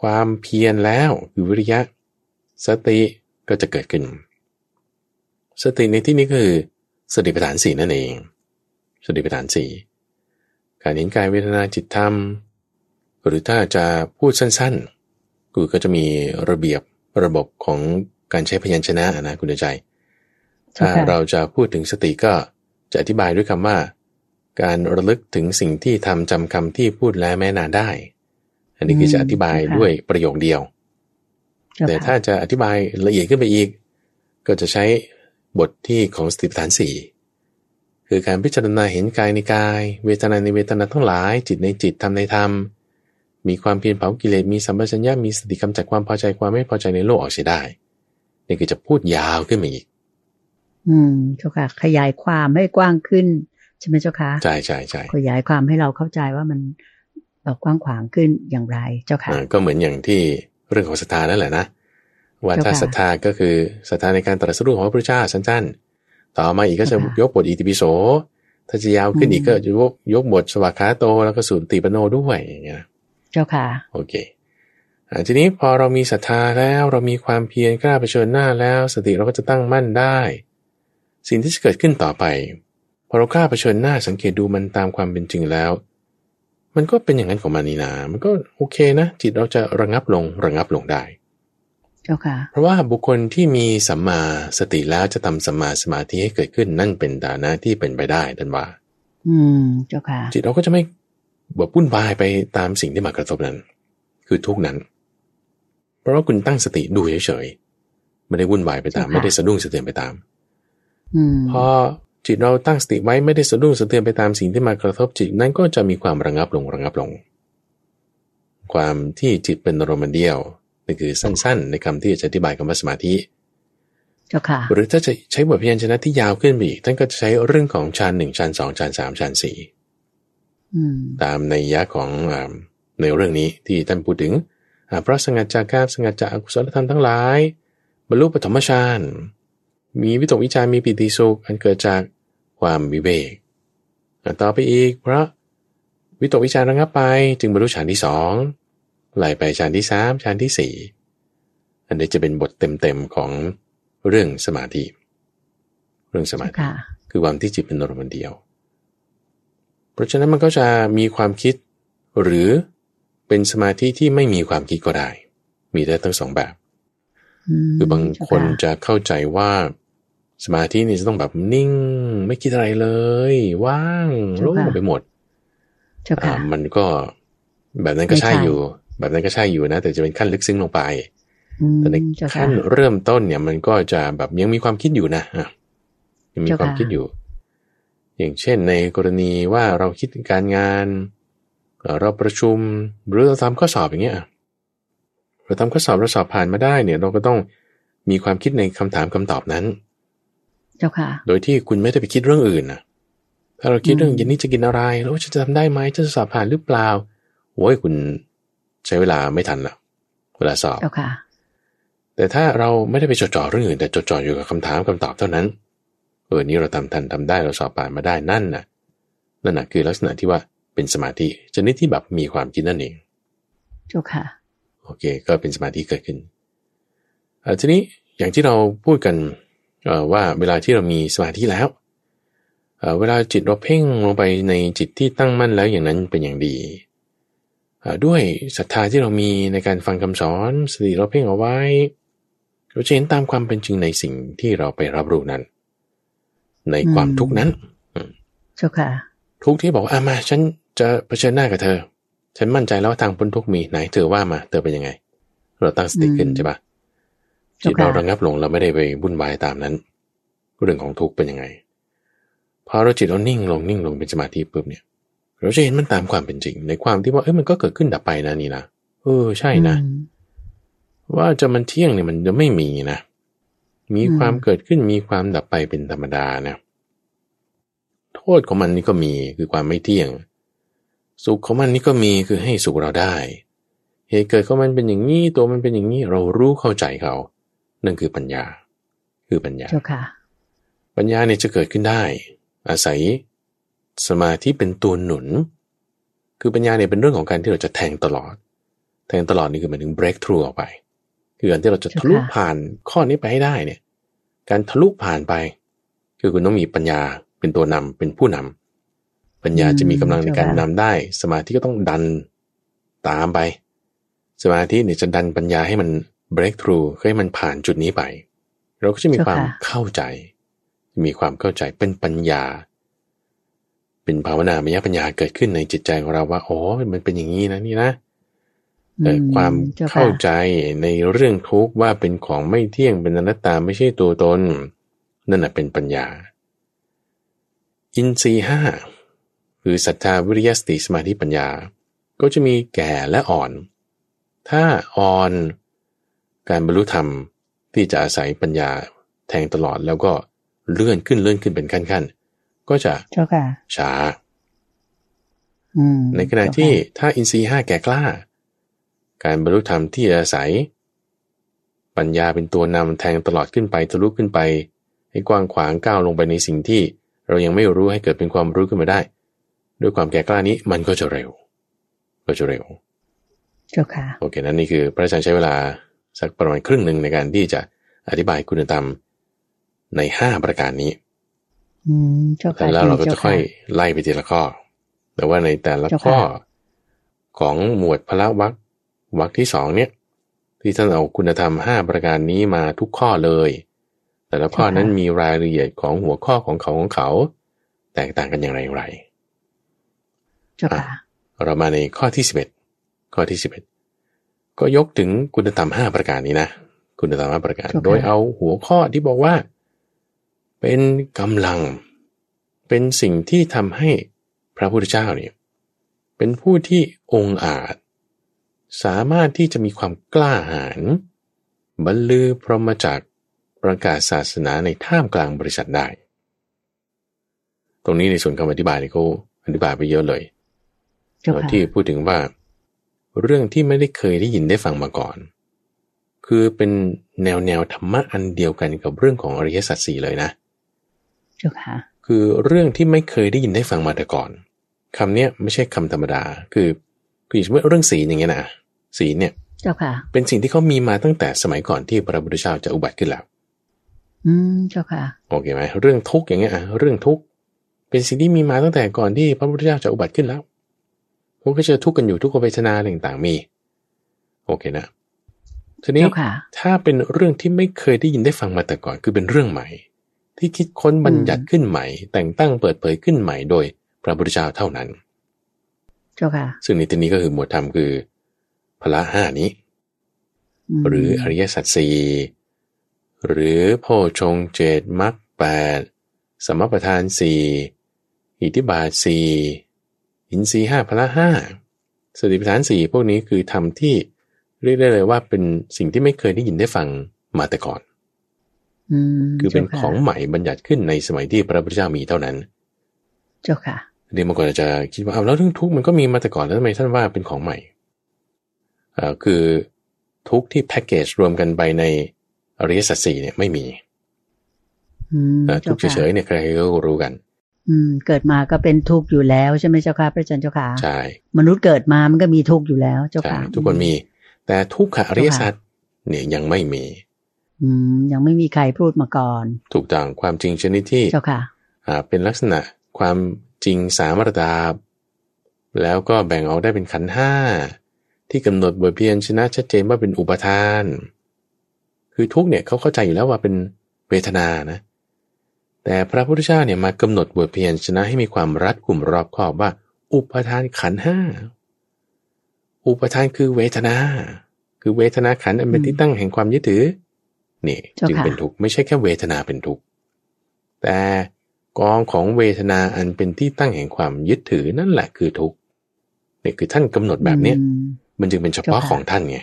ความเพียรแล้วคือวิริยะ สติก็จะเกิดขึ้น สติในที่นี้คือ สติปัฏฐานสี่นั่นเอง สติปัฏฐานสี่การเห็นกายเวทนาจิตธรรม หรือถ้าจะพูดสั้นๆกูก็จะมีระเบียบระบบของการใช้พยัญชนะนะคุณใจ ถ้าเราจะพูดถึงสติก็จะอธิบายด้วยคำว่า การระลึกถึงสิ่งที่ทำจำคำที่พูดแล้วแม้นานได้ อันนี้คือจะอธิบายด้วยประโยคเดียว แต่ถ้าจะอธิบายละเอียดขึ้นไปอีก ก็จะใช้ บทที่ของสติปัฏฐานสี่คือการพิจารณาเห็นกายในกาย เวทนาในเวทนาทั้งหลาย จิตในจิตธรรมในธรรม มีความเพียรเผากิเลสมีสัมปชัญญะมีสติกำจัดความพอใจความไม่พอใจในโลกออกเสียได้ นี่คือจะพูดยาวขึ้นมาอีก อืมเจ้าค่ะ ขยายความให้กว้างขึ้น ใช่ไหมเจ้าค่ะใช่ใช่ใช่ขยายความให้เราเข้าใจว่ามันแบบกว้างขวางขึ้นอย่างไรเจ้าค่ะก็เหมือนอย่างที่เรื่องของศรัทธานั่นแหละนะ ว่าถ้าศรัทธาก็คือศรัทธาในการตรัสรู้ของพระพุทธเจ้าสั้นๆ ต่อมาอีกก็จะยกบทอิติปิโส ถ้าจะยาวขึ้นอีกก็จะยกยกบทสวากขาโตแล้วก็สุนติปโนด้วยอย่างเงี้ยเจ้าค่ะ โอเคทีนี้พอเรามีศรัทธาแล้วเรามีความเพียรกล้าเผชิญหน้าแล้ว สติเราก็จะตั้งมั่นได้ สิ่งที่จะเกิดขึ้นต่อไป พอเรากล้าเผชิญหน้าสังเกตดูมันตามความเป็นจริงแล้ว มันก็เป็นอย่างนั้นของมันนี่นา มันก็โอเคนะ จิตเราจะระงับลงระงับลงได้ เจ้าค่ะเพราะว่าบุคคลที่มีสัมมาสติแล้วจะทำสัมมาสมาธิให้เกิดขึ้นนั่นเป็นฐานะที่เป็นไปได้ดันว่า อืม เจ้าค่ะ จิตเราก็จะไม่แบบวุ่นวายไปตามสิ่งที่มากระทบนั้น คือทุกนั้น เพราะว่าคุณตั้งสติดูเฉยๆไม่ได้วุ่นวายไปตาม ไม่ได้สะดุ้งสะเทือนไปตามอืมพอจิตเราตั้งสติไว้ไม่ได้สะดุ้งสะเทือนไปตามสิ่งที่มากระทบจิตนั้นก็จะมีความระงับลงระงับลง ความที่จิตเป็นอารมณ์เดียว นี่คือสั้นๆ ในคำที่จะอธิบายคำว่าสมาธิเจ้าค่ะหรือถ้าจะใช้บทพยัญชนะที่ยาวขึ้นไปอีก ท่านก็จะใช้เรื่องของชั้นหนึ่งชั้นสองชั้นสามชั้นสี่ตามในยะของในเรื่องนี้ที่ท่านพูดถึงเพราะสงัดจากการสงัดจากอกุศลธรรมทั้งหลาย บรรลุปฐมฌานมีวิตกวิจารมีปิติสุขอันเกิดจากความวิเวกต่อไปอีก เพราะวิตกวิจารระงับไปจึงบรรลุฌานที่สอง ไล่ไปฌานที่สามฌานที่สี่อันนี้จะเป็นบทเต็มๆของเรื่องสมาธิ เรื่องสมาธิคือความที่จิตเป็นอารมณ์เดียว เพราะฉะนั้นมันก็จะมีความคิดหรือเป็นสมาธิที่ไม่มีความคิดก็ได้ มีได้ทั้งสองแบบ คือบางคนจะเข้าใจว่าสมาธินี่จะต้องแบบนิ่ง ไม่คิดอะไรเลย ว่างโล่งไปหมดมันก็แบบนั้นก็ใช่อยู่ แบบนั้นก็ใช่อยู่นะ แต่จะเป็นขั้นลึกซึ้งลงไปแต่ในขั้นเริ่มต้นเนี่ยมันก็จะแบบยังมีความคิดอยู่นะยังมีความคิดอยู่ อย่างเช่นในกรณีว่าเราคิดการงาน เราประชุมหรือเราทำข้อสอบอย่างเงี้ยเราทำข้อสอบเราสอบผ่านมาได้เนี่ย เราก็ต้องมีความคิดในคำถามคำตอบนั้น เจ้าค่ะ โดยที่คุณไม่ได้ไปคิดเรื่องอื่นนะถ้าเราคิดเรื่องเย็นนี้จะกินอะไร แล้วจะทำได้ไหมจะสอบผ่านหรือเปล่าโอ้ยคุณ ใช้เวลาไม่ทันละเวลาสอบเจ้าค่ะแต่ถ้าเราไม่ได้ไปจดจ่อเรื่องอื่น แต่จดจ่ออยู่กับคำถามคำตอบเท่านั้นเออนี้เราทำทันทำได้เราสอบผ่านมาได้นั่นน่ะนั่นน่ะคือลักษณะที่ว่าเป็นสมาธิชนิดที่แบบมีความคิดนั่นเองเจ้าค่ะ โอเค ก็เป็นสมาธิเกิดขึ้นเออทีนี้อย่างที่เราพูดกันเออว่าเวลาที่เรามีสมาธิแล้วเออเวลาจิตเราเพ่งลงไปในจิตที่ตั้งมั่นแล้วอย่างนั้นเป็นอย่างดีเออ ด้วยศรัทธาที่เรามีในการฟังคำสอนสติเราเพ่งเอาไว้เราจะเห็นตามความเป็นจริงในสิ่งที่เราไปรับรู้นั้น ในความทุกข์นั้นเจ้าค่ะ ทุกข์ที่บอกว่าอะมา ฉันจะเผชิญหน้ากับเธอ ฉันมั่นใจแล้วว่าทางพ้นทุกข์มีไหนเธอว่ามา เธอเป็นยังไง เราตั้งสติขึ้นอืมใช่ปะเจ้าจิตเราค่ะระงับลงเราไม่ได้ไปวุ่นวายตามนั้น เรื่องของทุกข์เป็นยังไงพอเราจิตเรานิ่งลงนิ่งลงเป็นสมาธิปุ๊บเนี่ย เราจะเห็นมันตามความเป็นจริง ในความที่ว่าเอ้ยมันก็เกิดขึ้นดับไปนะนี่นะเออใช่นะอืมว่าจะมันเที่ยงเนี่ยมันจะไม่มีนะมีอืมความเกิดขึ้นมีความดับไปเป็นธรรมดานะโทษของมันนี่ก็มีคือความไม่เที่ยง สุขของมันนี่ก็มีคือให้สุขเราได้ เหตุเกิดของมันเป็นอย่างนี้ตัวมันเป็นอย่างนี้เรารู้เข้าใจเขานั่นคือปัญญา คือปัญญาเจ้าค่ะปัญญาเนี่ยจะเกิดขึ้นได้ อาศัย สมาธิเป็นตัวหนุน คือปัญญาเนี่ยเป็นเรื่องของการที่เราจะแทงตลอด แทงตลอดนี่คือหมายถึง break through ออกไป คือการที่เราจะทะลุเจ้าค่ะผ่านข้อนี้ไปให้ได้เนี่ย การทะลุผ่านไป คือคุณต้องมีปัญญาเป็นตัวนำเป็นผู้นำปัญญาจะมีกำลังในการนำได้ สมาธิก็ต้องดันตามไป สมาธิเนี่ยจะดันปัญญาให้มัน break through ให้มันผ่านจุดนี้ไป เราก็จะมีความเข้าใจ มีความเข้าใจเป็นปัญญา เป็นภาวนามยปัญญาเกิดขึ้นในจิตใจของเราว่าอ๋อมันเป็นอย่างนี้นะนี่นะเกิดความจ้เข้าค่ะใจในเรื่องทุกข์ว่าเป็นของไม่เที่ยงเป็นอนัตตาไม่ใช่ตัวตน นั่นแหะเป็นปัญญา อินทรีย์ห้าคือศรัทธาวิริยสติสมาธิปัญญา ก็จะมีแก่และอ่อน ถ้าอ่อนการบรรลุธรรมที่จะอาศัยปัญญาแทงตลอดแล้วก็เลื่อนขึ้นเลื่อนขึ้นเป็นขั้นๆ ก็จะเจ้าค่ะช้าอืมในขณะที่ถ้าอินทรีย์ห้าแก่กล้า การบรรลุธรรมที่อาศัย ปัญญาเป็นตัวนำแทงตลอดขึ้นไปทะลุขึ้นไป ให้กว้างขวางก้าวลงไปในสิ่งที่เรายังไม่รู้ให้เกิดเป็นความรู้ขึ้นมาได้ ด้วยความแก่กล้านี้มันก็จะเร็ว ก็จะเร็วเจ้าค่ะโอเคนั่นนี่คือพระอาจารย์ใช้เวลาสักประมาณครึ่งหนึ่งในการที่จะอธิบายคุณธรรมในห้าประการนี้อืมเจ้าค่ะ แล้วเราก็จะจ้ค่อยไล่ไปทีละข้อ แต่ว่าในแต่ละเจ้าค่ะข้อของหมวดพละวักวักที่สองเนี่ย ที่ท่านเอาคุณธรรมห้าประการนี้มาทุกข้อเลย แต่ละข้อนั้นมีรายละเอียดของหัวข้อของเขาของเขา แตกต่างกันอย่างไรอย่างไรเจ้าค่ะเรามาในข้อที่สิบเอ็ดข้อที่สิบเอ็ดก็ยกถึงคุณธรรมห้าประการนี้นะ คุณธรรมห้าประการครับโดยเอาหัวข้อที่บอกว่า เป็นกำลัง เป็นสิ่งที่ทำให้พระพุทธเจ้าเนี่ยเป็นผู้ที่องค์อาจ สามารถที่จะมีความกล้าหาญบรรลือพรหมจักรประกาศศาสนาในท่ามกลางบริษัทได้ ตรงนี้ในส่วนคำอธิบายเนี่ยเขาอธิบายไปเยอะเลยเจ้าค่ะที่พูดถึงว่า เรื่องที่ไม่ได้เคยได้ยินได้ฟังมาก่อน คือเป็นแนวแนวธรรมะอันเดียวกันกับเรื่องของอริยสัจสี่เลยนะ เจ้าค่ะ คือเรื่องที่ไม่เคยได้ยินได้ฟังมาแต่ก่อนคำเนี้ยไม่ใช่คำธรรมดา คือคืออย่างเช่นเรื่องศีลอย่างเงี้ยนะศีลเนี่ยเจ้าค่ะ เป็นสิ่งที่เขามีมาตั้งแต่สมัยก่อนที่พระพุทธเจ้าจะอุบัติขึ้นแล้ว อืมเจ้าค่ะโอเคไหมเรื่องทุกข์อย่างเงี้ยอะเรื่องทุกข์เป็นสิ่งที่มีมาตั้งแต่ก่อนที่พระพุทธเจ้าจะอุบัติขึ้นแล้วพวกก็เจอทุกข์กันอยู่ทุกขเวทนาอะไรต่างๆมี โอเคนะทีนี้เจ้าค่ะถ้าเป็นเรื่องที่ไม่เคยได้ยินได้ฟังมาแต่ก่อนคือเป็นเรื่องใหม่ ที่คิดค้นบัญญัติขึ้นใหม่ แต่งตั้งเปิดเผยขึ้นใหม่โดยพระพุทธเจ้าเท่านั้น เจ้าค่ะ ซึ่งในที่นี้ก็คือหมวดธรรมคือพละห้านี้มหรืออริยสัจสี่หรือโพชงเจตมรรคแปดสมประทานสี่อิทธิบาทสี่อินทรีห้าพละห้าสติปัฏฐานสี่พวกนี้คือธรรมที่เรียกได้เลยว่าเป็นสิ่งที่ไม่เคยได้ยินได้ฟังมาแต่ก่อนอืม คือเป็นจ้าะของใหม่บัญญัติขึ้นในสมัยที่พระพุทธเจ้ามีเท่านั้น เจ้าค่ะเดี๋ยวบางคนอาจจะคิดว่าเอาแล้วเรื่องทุกข์มันก็มีมาแต่ก่อนแล้วทำไมท่านว่าเป็นของใหม่เอ่อคือทุกข์ที่แพ็กเกจรวมกันไปในอริยสัจสี่เนี่ยไม่มีอืมเอ่อทุกข์จ้าเฉยๆเนี่ยใครๆก็รู้กัน อืม เกิดมาก็เป็นทุกข์อยู่แล้วใช่ไหมเจ้าค่ะพระอาจารย์เจ้าค่ะใช่มนุษย์เกิดมามันก็มีทุกข์อยู่แล้วเจ้าใช่ค่ะทุกคนมี แต่ทุกขอริยสัจเนี่ยยังไม่มี อืมยังไม่มีใครพูดมาก่อน ถูกต้องความจริงชนิดที่เจ้าค่ะ อ่า เป็นลักษณะความจริงสามระดับแล้วก็แบ่งออกได้เป็นขันธ์ห้าที่กำหนดบทเพียนชนะชัดเจนว่าเป็นอุปทาน คือทุกเนี่ยเขาเข้าใจอยู่แล้วว่าเป็นเวทนานะ แต่พระพุทธเจ้าเนี่ยมากำหนดบทเพียนชนะให้มีความรัดกุมรอบคอบว่า อุปทานขันธ์ห้าอุปทานคือเวทนา คือเวทนาขันธ์อันเป็นที่ตั้งแห่งความยึดถือ นี่เจ้าค่ะจึงเป็นทุกข์ไม่ใช่แค่เวทนาเป็นทุกข์แต่กองของเวทนาอันเป็นที่ตั้งแห่งความยึดถือนั่นแหละคือทุกข์นี่คือท่านกำหนดแบบเนี้ยอืมมันจึงเป็นเฉพาะเจ้าค่ะของท่านไง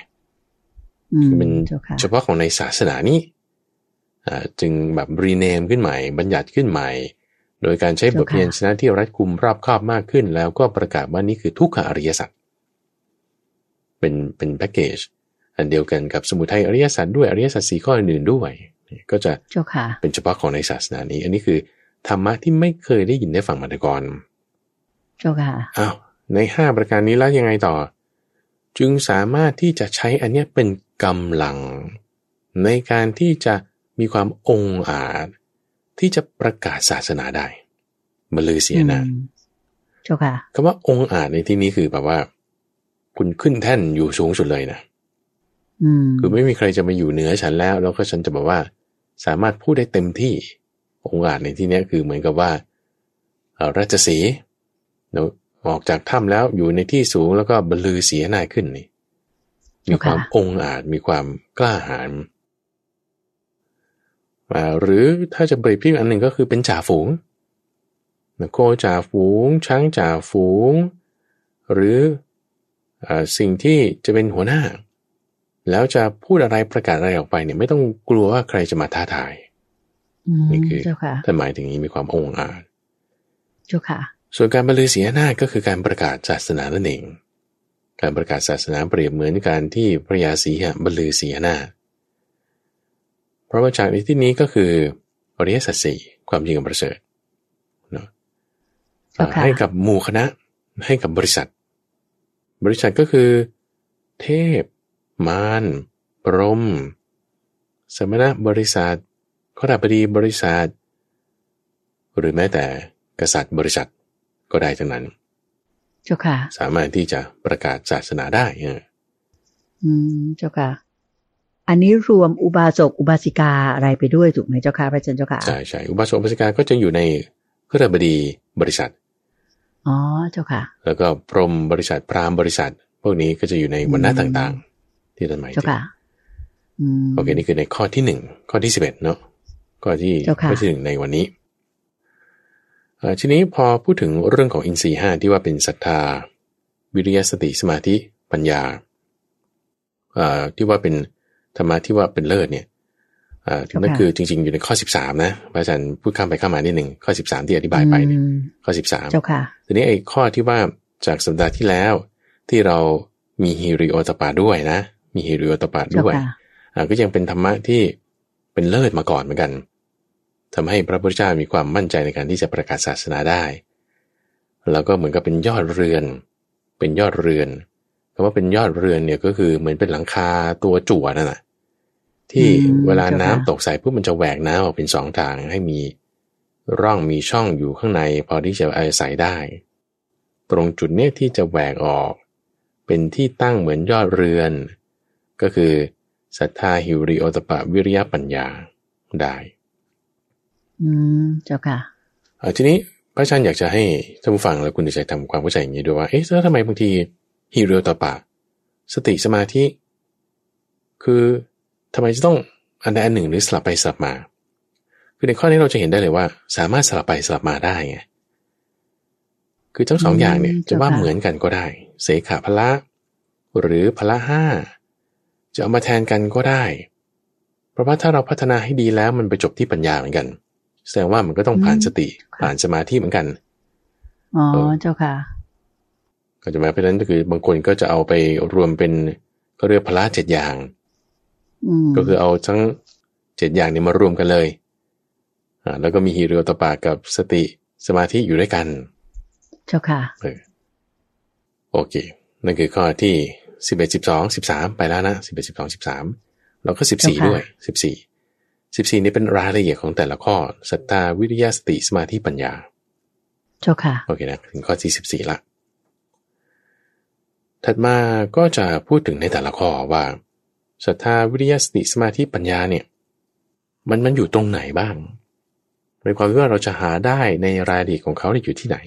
อืมคือเป็นเจ้าค่ะเฉพาะของในศาสนานี้อ่าจึงแบบรีเนมขึ้นใหม่ บัญญัติขึ้นใหม่ โดยการใช้บทเพียนชนะที่รัดกุมรอบคอบมากขึ้น แล้วก็ประกาศว่านี่คือทุกขอริยสัจเป็นเป็นแพ็กเกจ อันเดียวกันกับสมุทัยอริยสัจด้วยอริยสัจสี่ข้ออื่นๆด้วยนี่ก็จะเจ้าค่ะเป็นเฉพาะของในศาสนานี้ อันนี้คือธรรมะที่ไม่เคยได้ยินได้ฟังมาแต่ก่อนเจ้าค่ะอ้าวในห้าประการนี้แล้วยังไงต่อ จึงสามารถที่จะใช้อันเนี้ยเป็นกำลัง ในการที่จะมีความองอาจ ที่จะประกาศศาสนาได้บรรลือเสียนะอืมเจ้าค่ะคำว่าองอาจในที่นี้คือแบบว่า คุณขึ้นแท่นอยู่สูงสุดเลยนะอืม คือไม่มีใครจะมาอยู่เหนือฉันแล้ว แล้วก็ฉันจะบอกว่า สามารถพูดได้เต็มที่องค์อาจในที่เนี้ยคือเหมือนกับว่าเอ่อราชสีห์เนาะออกจากถ้ำแล้วอยู่ในที่สูงแล้วก็บรรลือเสียหน้าขึ้นนี่มีความองค์อาจมีความกล้าหาญอ่าหรือถ้าจะเปรียบเทียบอันหนึ่งก็คือเป็นจ่าฝูงโคจ่าฝูง ช้างจ่าฝูง หรืออาสิ่งที่จะเป็นหัวหน้า แล้วจะพูดอะไรประกาศอะไรออกไปเนี่ยไม่ต้องกลัวว่าใครจะมาท้าทายอืมนี่คือเจ้าค่ะท่านหมายถึงนี้มีความองอาจเจ้าค่ะ ส่วนการบรรลือเสียหน้าจก็คือการประกาศศาสนานั่นเอง การประกาศศาสนาเปรียบเหมือนการที่พระยาสีหะบรรลือเสียหน้าจเพราะว่าจากในที่นี้ก็คืออริยสัจสี่ความจริงอันประเสริฐเนาะเจ้าค่ะให้กับหมู่คณะ ให้กับบริษัท บริษัทก็คือ เทพ มารพรหมสมณะบริษัทขดาบดีบริษัทหรือแม้แต่กษัตริย์บริษัทก็ได้ทั้งนั้นเจ้าค่ะ สามารถที่จะประกาศศาสนาได้เอออืมเจ้าค่ะ อันนี้รวมอุบาสกอุบาสิกาอะไรไปด้วยถูกไหมเจ้าค่ะพระอาจารย์เจ้าค่ะใช่ใช่อุบาสกอุบาสิกาก็จะอยู่ในขดาบดีบริษัทอ๋อเจ้าค่ะ แล้วก็พรหมบริษัทพราหมณ์บริษัท พวกนี้ก็จะอยู่ในวรรณะต่างๆ ที่ท่านหมายถึเจ้างค่ะอืมโอเคนี่คือในข้อที่หนึ่งข้อที่สิบเอ็ดเนาะข้อที่เจ้าค่ะข้อที่หนึ่งในวันนี้เอ่อทีนี้พอพูดถึงเรื่องของอินทรีย์ห้าที่ว่าเป็นศรัทธา วิริยะสติสมาธิปัญญาเอ่อที่ว่าเป็นธรรมะที่ว่าเป็นเลิศเนี่ยเอ่อนั่นคือจริง ๆอยู่ในข้อสิบสามนะพระอาจารย์พูดข้ามไปข้ามมานิดหนึ่งข้อสิบสามที่อธิบายไปเนี่ยอืมข้อสิบสามเจ้าค่ะทีนี้ไอ้ข้อที่ว่าจากสัปดาห์ที่แล้วที่เรามีฮิริโอตปาด้วยนะ มีฮิริโอตปาเจ้าด้วยค่ะอ่าก็ยังเป็นธรรมะที่เป็นเลิศมาก่อนเหมือนกันทำให้พระพุทธเจ้ามีความมั่นใจในการที่จะประกาศศาสนาได้ แล้วก็เหมือนกับเป็นยอดเรือน เป็นยอดเรือนคำว่าเป็นยอดเรือนเนี่ยก็คือเหมือนเป็นหลังคาตัวจั่วนั่นแหะที่อืมเวลาน้ำเจ้าค่ะตกใส่ปุ๊บมันจะแหวกน้ำออกเป็นสองทางให้มีร่องมีช่องอยู่ข้างใน พอที่จะอาศัยได้ ตรงจุดเนี้ยที่จะแหวกออก เป็นที่ตั้งเหมือนยอดเรือน ก็คือศรัทธาหิริโอตปะวิริยะปัญญาได้ อืมเจ้าค่ะเอ่อทีนี้พระอาจารย์อยากจะให้ท่านผู้ฟังและคุณดิฉัยทำความเข้าใจอย่างนี้ด้วยว่าเอ๊ะแล้วทำไมบางทีฮิริโอตปะ สติสมาธิ คือทำไมจะต้องอันใดอันหนึ่งหรือสลับไปสลับมา คือในข้อนี้เราจะเห็นได้เลยว่า สามารถสลับไปสลับมาได้ไงคือทั้งสองอย่างเนี่ยอืมจะว่าเจ้าค่ะเหมือนกันก็ได้ เสขพละ หรือพละห้า จะเอามาแทนกันก็ได้ เพราะว่าถ้าเราพัฒนาให้ดีแล้วมันไปจบที่ปัญญาเหมือนกัน แสดงว่ามันก็ต้องผ่านสติผ่านสมาธิเหมือนกัน อ๋อเออเจ้าค่ะ ก็จะมาเพราะฉะนั้นก็คือบางคนก็จะเอาไปรวมเป็นก็เรียกพละเจ็ดอย่างอืมก็คือเอาทั้งเจ็ดอย่างนี้มารวมกันเลยอ่าแล้วก็มีฮิริโอตปากับสติสมาธิอยู่ด้วยกัน เจ้าค่ะเออโอเค นั่นคือข้อที่ สิบเอ็ดสิบสองสิบสามไปแล้วนะสิบเอ็ดสิบสองสิบสามแล้วก็สิบสี่เจ้าค่ะด้วยสิบสี่สิบสี่นี่เป็นรายละเอียดของแต่ละข้อศรัทธาวิริยะสติสมาธิปัญญา เจ้าค่ะ โอเคนะถึงข้อที่สิบสี่ละ ถัดมาก็จะพูดถึงในแต่ละข้อว่าศรัทธาวิริยะสติสมาธิปัญญาเนี่ย มันมันอยู่ตรงไหนบ้างในความที่ว่าเราจะหาได้ในรายละเอียดของเขาเนี่ยอยู่ที่ไหน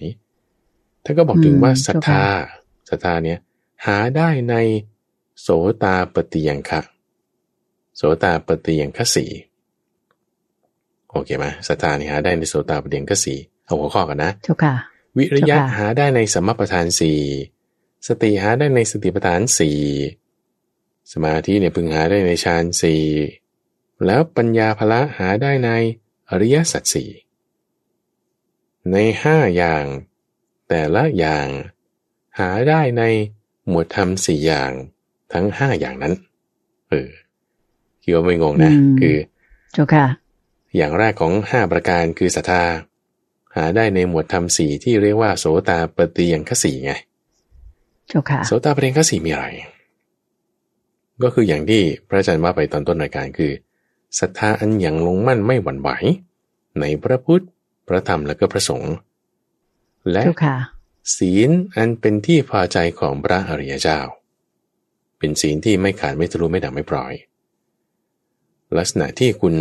ท่านก็บอกถึงว่าอืมศรัทธาศรัทธาเนี่ย หาได้ในโสตาปฏิยังคะโสตาปฏิยังคะสีโอเคไหมศรัทธานี่หาได้ในโสตาปฏิยังคะสีเอาหัวข้อกันนะเจ้าค่ะ วิริยะเจ้าค่ะหาได้ในสัมมาประธานสี่สติหาได้ในสติปัฏฐานสี่สมาธิเนี่ยพึงหาได้ในฌานสี่แล้วปัญญาภละหาได้ในอริยสัจสี่ในห้าอย่าง แต่ละอย่างหาได้ใน หมวดธรรมสี่อย่างทั้งห้าอย่างนั้น เออคิดว่าไม่งงนะอืมคือเจ้าค่ะ อย่างแรกของห้าประการคือศรัทธา หาได้ในหมวดธรรมสี่ที่เรียกว่าโสตาปฏิยังคสีไงเจ้าค่ะโสตาปฏิยังคสีมีอะไร ก็คืออย่างที่พระอาจารย์ว่าไปตอนต้นรายการคือศรัทธาอันอย่างลงมั่นไม่หวั่นไหว ในพระพุทธ พระธรรมและก็พระสงฆ์และเจ้าค่ะ ศีลอันเป็นที่พอใจของพระอริยเจ้า เป็นศีลที่ไม่ขาดไม่ทะลุไม่ด่างไม่ปล่อย ลักษณะที่คุณ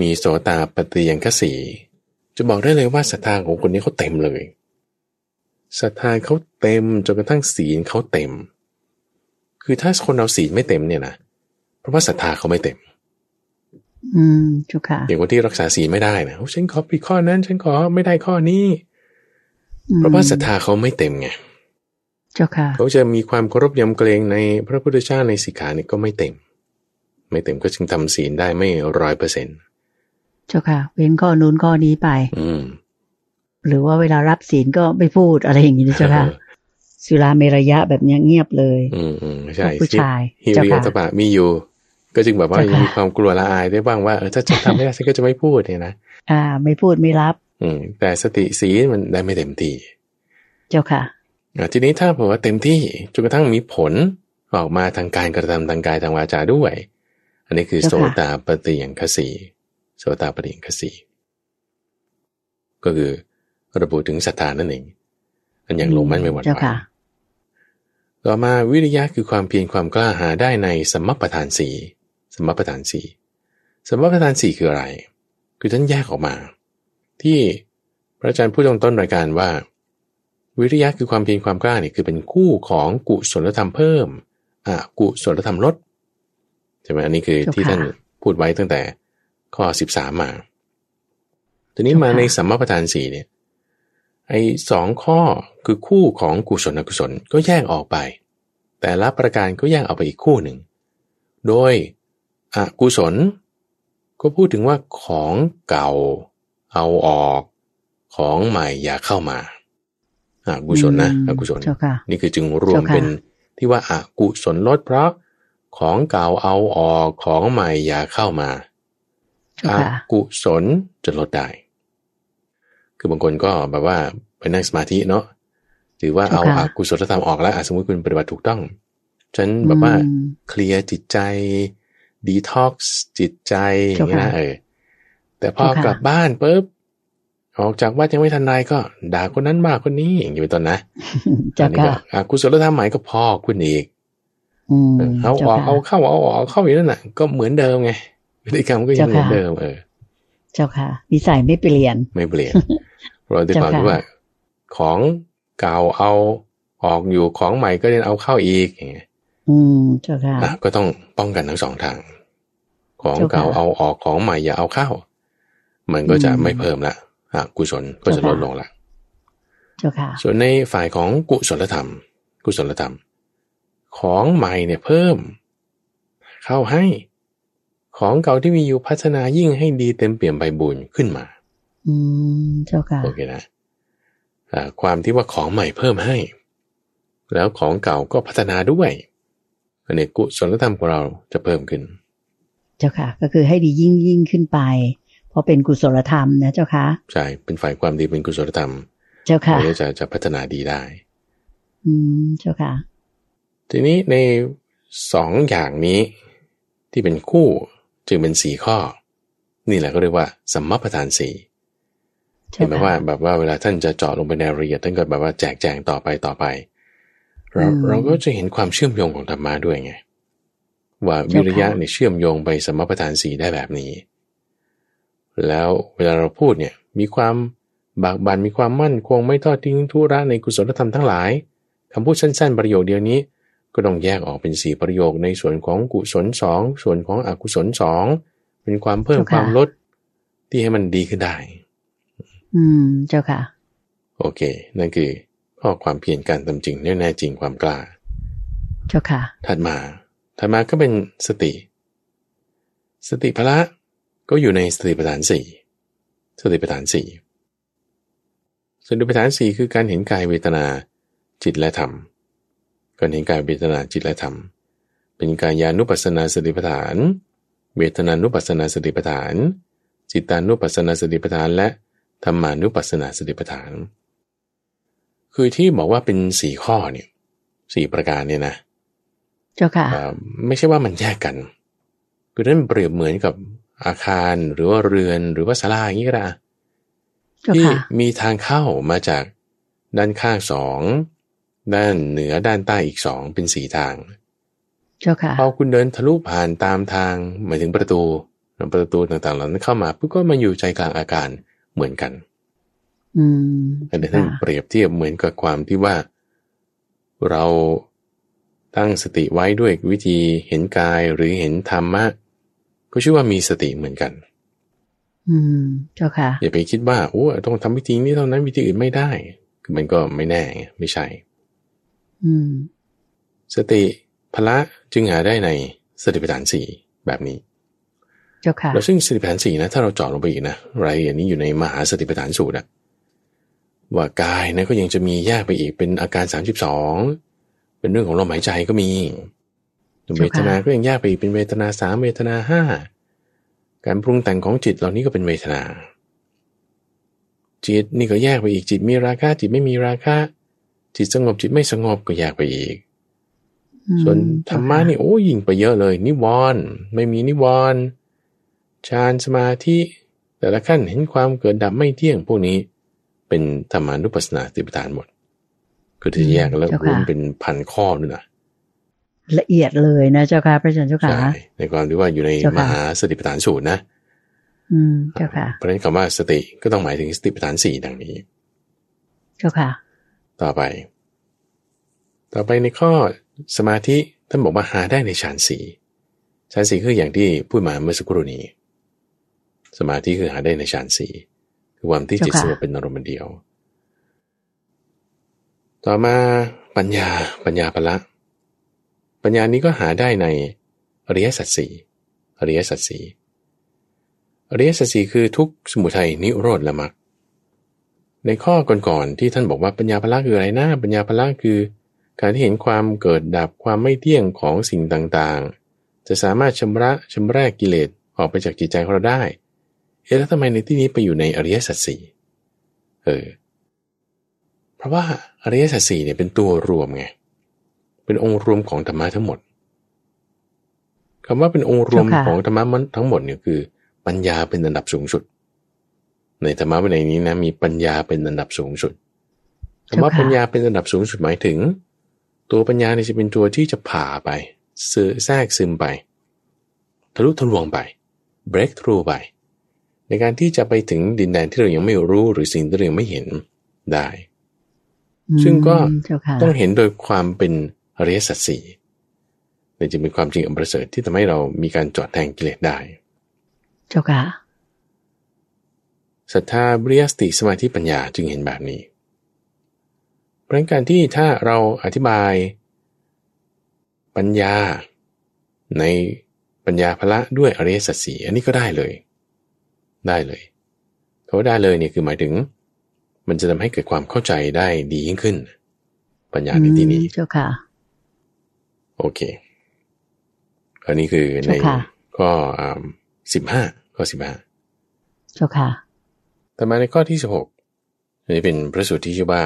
มีโสตาปฏิยังคสีจะบอกได้เลยว่าศรัทธาของคนนี้เขาเต็มเลยศรัทธาเขาเต็มจนกระทั่งศีลเขาเต็ม คือถ้าคนเราศีลไม่เต็มเนี่ยนะเพราะว่าศรัทธาเขาไม่เต็ม อืมเจ้าค่ะอย่างคนที่รักษาศีลไม่ได้นะโอ้ฉันขอผิดข้อนั้น ฉันขอไม่ได้ข้อนี้อืม เพราะว่าศรัทธาเขาไม่เต็มไงเจ้าค่ะเขาจะมีความเคารพยำเกรงในพระพุทธเจ้าในสิกขาเนี่ยก็ไม่เต็ม ไม่เต็มก็จึงทำศีลได้ไม่ร้อยเปอร์เซ็นต์เจ้าค่ะ เว้นข้อนู้นข้อนี้ไป อืมหรือว่าเวลารับศีลก็ไม่พูดอะไรอย่างนี้นะเจ้าค่ะสุราเมรยะแบบเนี้ยเงียบเลยอืมอืมใช่ผู้ชายฮิเจ้าริค่ะโอตปะมีอยู่ ก็จึงแบบว่าเจ้าค่ะยังมีความกลัวละอายได้บ้างว่าเออถ้าจะทำไม่ได้ฉันก็จะไม่พูดเนี่ยนะอ่า ไม่พูดไม่รับ อืม แต่สติศีลมันได้ไม่เต็มที่ เจ้าค่ะอะทีนี้ถ้าบอกว่าเต็มที่จนกระทั่งมีผลออกมาทางการกระทำทางกายทางวาจาด้วย อันนี้คือเจ้าโสค่ะตาปฏิยังคสีโสตาปฏิยังคสีก็คือระบุถึงศรัทธานั่นเองอันอย่างลงมั่นไม่หวั่นเจ้าไหวค่ะต่อมาวิริยะคือความเพียรความกล้าหาได้ในสมมประธานสีสมมประธานสีสมมประธานสีคืออะไร คือท่านแยกออกมา ที่พระอาจารย์พูดตรงต้นรายการว่า วิริยะคือความเพียรความกล้าเนี่ยคือเป็นคู่ของกุศลธรรมเพิ่มอะกุศลธรรมลดใช่ไหมอันนี้คือเจ้าค่ะที่ท่านพูดไว้ตั้งแต่ข้อสิบสามมาทีนี้เจ้าค่ะมาในสัมมาประธานสี่เนี่ยไอ้สองข้อคือคู่ของกุศลอกุศลก็แยกออกไป แต่ละประการก็แยกออกไปอีกคู่หนึ่ง โดยอกุศล ก็พูดถึงว่าของเก่า เอาออกของใหม่อย่าเข้ามาอากุศลนะอืมอกุศลเจ้าค่ะนี่คือจึงรวมเจ้าค่ะเป็นที่ว่าอากุศลลดเพราะของเก่าเอาออกของใหม่อย่าเข้ามาเจ้าอาค่ะกุศลจะลดได้ คือบางคนก็แบบว่าไปนั่งสมาธิเนาะหรือว่าเอาเจ้าค่ะอากุศลธรรมออกแล้วอะสมมติคุณปฏิบัติถูกต้องฉันแบบว่าอืมเคลียร์จิตใจดีท็อกซ์จิตใจอย่างนี้นะเจ้าค่ะเออ แต่พอเจ้าค่ะกลับบ้านปุ๊บออกจากวัดยังไม่ทันไรก็ ด่าคนนั้นมากคนนี้อย่างนี้เป็นต้นนะเจ้าอันนี้ก็ค่ะอากุศลธรรมใหม่ก็พอกคุณอีกอืมเอาอเจ้าอกค่ะเอาเข้าเอาออกเอาเข้าอยู่นั่นน่ะก็เหมือนเดิมไงพฤติกรรมก็ยังเหมือนเจ้าค่ะเดิมเออ เจ้าค่ะนิสัยไม่เปลี่ยน ไม่เปลี่ยนเพราะด้วยความเจ้าค่ะที่ว่า ของเก่าเอาออกอยู่ของใหม่ก็เดินเอาเข้าอีกอย่างเงี้ยอืมเจ้าค่ะอะก็ต้องป้องกันทั้งสองทาง ของเจ้าค่ะเก่าเอาออกของใหม่อย่าเอาเข้า มันก็จะอืมไม่เพิ่มละอะกุศลก็จะเจ้าลค่ะดลงละเจ้าค่ะส่วนในฝ่ายของกุศลธรรม กุศลธรรม ของใหม่เนี่ยเพิ่ม เข้าให้ของเก่าที่มีอยู่พัฒนายิ่งให้ดีเต็มเปี่ยมใบบุญขึ้นมา อืมเจ้าค่ะโอเคนะอ่าความที่ว่าของใหม่เพิ่มให้ แล้วของเก่าก็พัฒนาด้วยอันนี้กุศลธรรมของเราจะเพิ่มขึ้น เจ้าค่ะ ก็คือให้ดียิ่งยิ่งขึ้นไปเพ ราะเป็นกุศลธรรมนะเจ้าค่ะใช่เป็นฝ่ายความดีเป็นกุศลธรรม เจ้าค่ะเราจะจะพัฒนาดีได้ อืมเจ้าค่ะ ทีนี้ในสองอย่างนี้ที่เป็นคู่จึงเป็นสี่ข้อ นี่แหละก็เรียกว่าสัมมาประธานสี่เจ้าเห็นไหมค่ะว่าแบบว่าเวลาท่านจะเจาะลงไปในรายละเอียดท่านก็แบบว่าแจกแจงต่อไปต่อไป เราอืมเราก็จะเห็นความเชื่อมโยงของธรรมะด้วยไงว่าวิริยะเนี่ยเชื่อมโยงไปสัมมาประธานสี่ได้แบบนี้ แล้วเวลาเราพูดเนี่ยมีความบากบั่นมีความมั่นคงไม่ทอดทิ้งทุระในกุศลธรรมทั้งหลายคำพูดสั้น ๆ ประโยคเดียวนี้ ก็ต้องแยกออกเป็นสี่ประโยคในส่วนของกุศลสองส่วนของอกุศลสองเป็นความเพิ่มเจ้าคค่ะวามลดที่ให้มันดีขึ้นได้ อืมเจ้าค่ะ โอเค นั่นคือข้อความเพียรการทำจริงแน่แน่จริงความกล้า เจ้าค่ะ ถัดมา ถัดมาก็เป็นสติ สติพละ ก็อยู่ในสติปัฏฐานสี่สติปัฏฐานสี่สติปัฏฐานสี่คือการเห็นกายเวทนาจิตและธรรม การเห็นกายเวทนาจิตและธรรม เป็นกายานุปัสสนาสติปัฏฐาน เวทนานุปัสสนาสติปัฏฐาน จิตานุปัสสนาสติปัฏฐานและธรรมานุปัสสนาสติปัฏฐาน คือที่บอกว่าเป็นสี่ข้อเนี่ยสี่ประการเนี่ยนะ เจ้าค่ะเอ่อไม่ใช่ว่ามันแยกกัน คือนั่นเปรียบเหมือนกับ อาคารหรือว่าเรือนหรือว่าศาลาอย่างนี้ก็ได้เจ้าที่ค่ะมีทางเข้ามาจากด้านข้างสองด้านเหนือด้านใต้อีกสองเป็นสี่ทางเจ้าค่ะพอคุณเดินทะลุผ่านตามทางหมายถึงประตูประตูต่างๆเหล่านั้นเข้ามาปุ๊บก็มาอยู่ใจกลางอาการเหมือนกัน อืมอันนี้ท่านค่ะเปรียบเทียบเหมือนกับความที่ว่า เราตั้งสติไว้ด้วยวิธีเห็นกายหรือเห็นธรรมะ ก็ชื่อว่ามีสติเหมือนกัน อืม เจ้าค่ะ อย่าไปคิดว่าโอ้ต้องทำวิธีนี้เท่านั้นวิธีอื่นไม่ได้ คือมันก็ไม่แน่ไงไม่ใช่ อืม สติพละจึงหาได้ในสติปัฏฐานสี่แบบนี้ เจ้าค่ะ แล้วซึ่งสติปัฏฐานสี่นะ ถ้าเราเจาะลงไปอีกนะรายละเอียดนี้อยู่ในมหาสติปัฏฐานสูตรนะว่ากายนะก็ยังจะมีแยกไปอีกเป็นอาการ 32 เป็นเรื่องของลมหายใจก็มี เวทนาก็ยังแยกไปอีกเป็นเวทนาสามเวทนาห้าการปรุงแต่งของจิตเหล่านี้ก็เป็นเวทนา จิตนี่ก็แยกไปอีกจิตมีราคะจิตไม่มีราคะ จิตสงบจิตไม่สงบก็แยกไปอีกอืมส่วนธรรมะนี่โอ้ยิ่งไปเยอะเลย นิวรณ์ไม่มีนิวรณ์ฌานสมาธิ แต่ละขั้นเห็นความเกิดดับไม่เที่ยงพวกนี้ เป็นธรรมานุปัสสนาสติปัฏฐานหมด คือที่แยกกันแล้วเจ้ารวค่ะมเป็นพันข้อด้วยนะ ละเอียดเลยนะเจ้าค่ะพระอาจารย์เจ้าค่ะใช่ในความที่ว่าอยู่ในเจ้าค่ะมหาสติปัฏฐานสูตรนะ อืมเจ้าค่ะเพราะฉะนั้นคำว่าสติก็ต้องหมายถึงสติปัฏฐานสี่ดังนี้ เจ้าค่ะ ต่อไป ต่อไปในข้อสมาธิท่านบอกว่าหาได้ในฌานสี่ฌานสี่คืออย่างที่พูดมาเมื่อสักครู่นี้ สมาธิคือหาได้ในฌานสี่คือความที่จิตเจ้าสค่ะงบเป็นอารมณ์เดียว ต่อมาปัญญาปัญญาพละ ปัญญานี้ก็หาได้ในอริยสัจสี่อริยสัจสี่อริยสัจสี่คือทุกสมุทัยนิโรธละมรรคในข้อก่อนๆที่ท่านบอกว่าปัญญาพละคืออะไรนะปัญญาพละคือ การที่เห็นความเกิดดับความไม่เที่ยงของสิ่งต่างๆ จะสามารถชำระชำระกิเลสออกไปจากจิตใจของเราได้ เอ๊ะแล้วทำไมในที่นี้ไปอยู่ในอริยสัจสี่เออ เพราะว่าอริยสัจสี่เนี่ยเป็นตัวรวมไง เป็นองค์รวมของธรรมะทั้งหมดคำว่าเป็นองค์รวมเจ้าค่ะของธรรมะมันทั้งหมดเนี่ยคือ ปัญญาเป็นอันดับสูงสุด ในธรรมะวินัยนี้นะมีปัญญาเป็นอันดับสูงสุดคำว่าเจ้าค่ะปัญญาเป็นอันดับสูงสุดหมายถึง ตัวปัญญาเนี่ยจะเป็นตัวที่จะผ่าไปซึแทรกซึมไป ทะลุทะลวงไป break through ไป ในการที่จะไปถึงดินแดนที่เรายังไม่รู้หรือสิ่งที่เรายังไม่เห็นได้ ซึ่งก็อืมเจ้าค่ะต้องเห็นโดยความเป็น อริยสัจสี่นี่จะเป็นความจริงอันประเสริฐที่ทำให้เรามีการจอดแทงกิเลสได้ เจ้าค่ะศรัทธาบริยสติสมาธิปัญญาจึงเห็นแบบนี้เพราะฉะนั้นการที่ถ้าเราอธิบายปัญญา ในปัญญาพละด้วยอริยสัจสีอันนี้ก็ได้เลย ได้เลยเขาได้เลยเนี่ยคือหมายถึง มันจะทำให้เกิดความเข้าใจได้ดียิ่งขึ้น ปัญญาในที่นี้เจ้าค่ะ โอเค อันนี้คือในเจ้าค่ะข้อสิบห้าข้อสิบห้าเจ้าค่ะต่อมาในข้อที่สิบหกอันนี้เป็นพระสูตรที่ชื่อว่า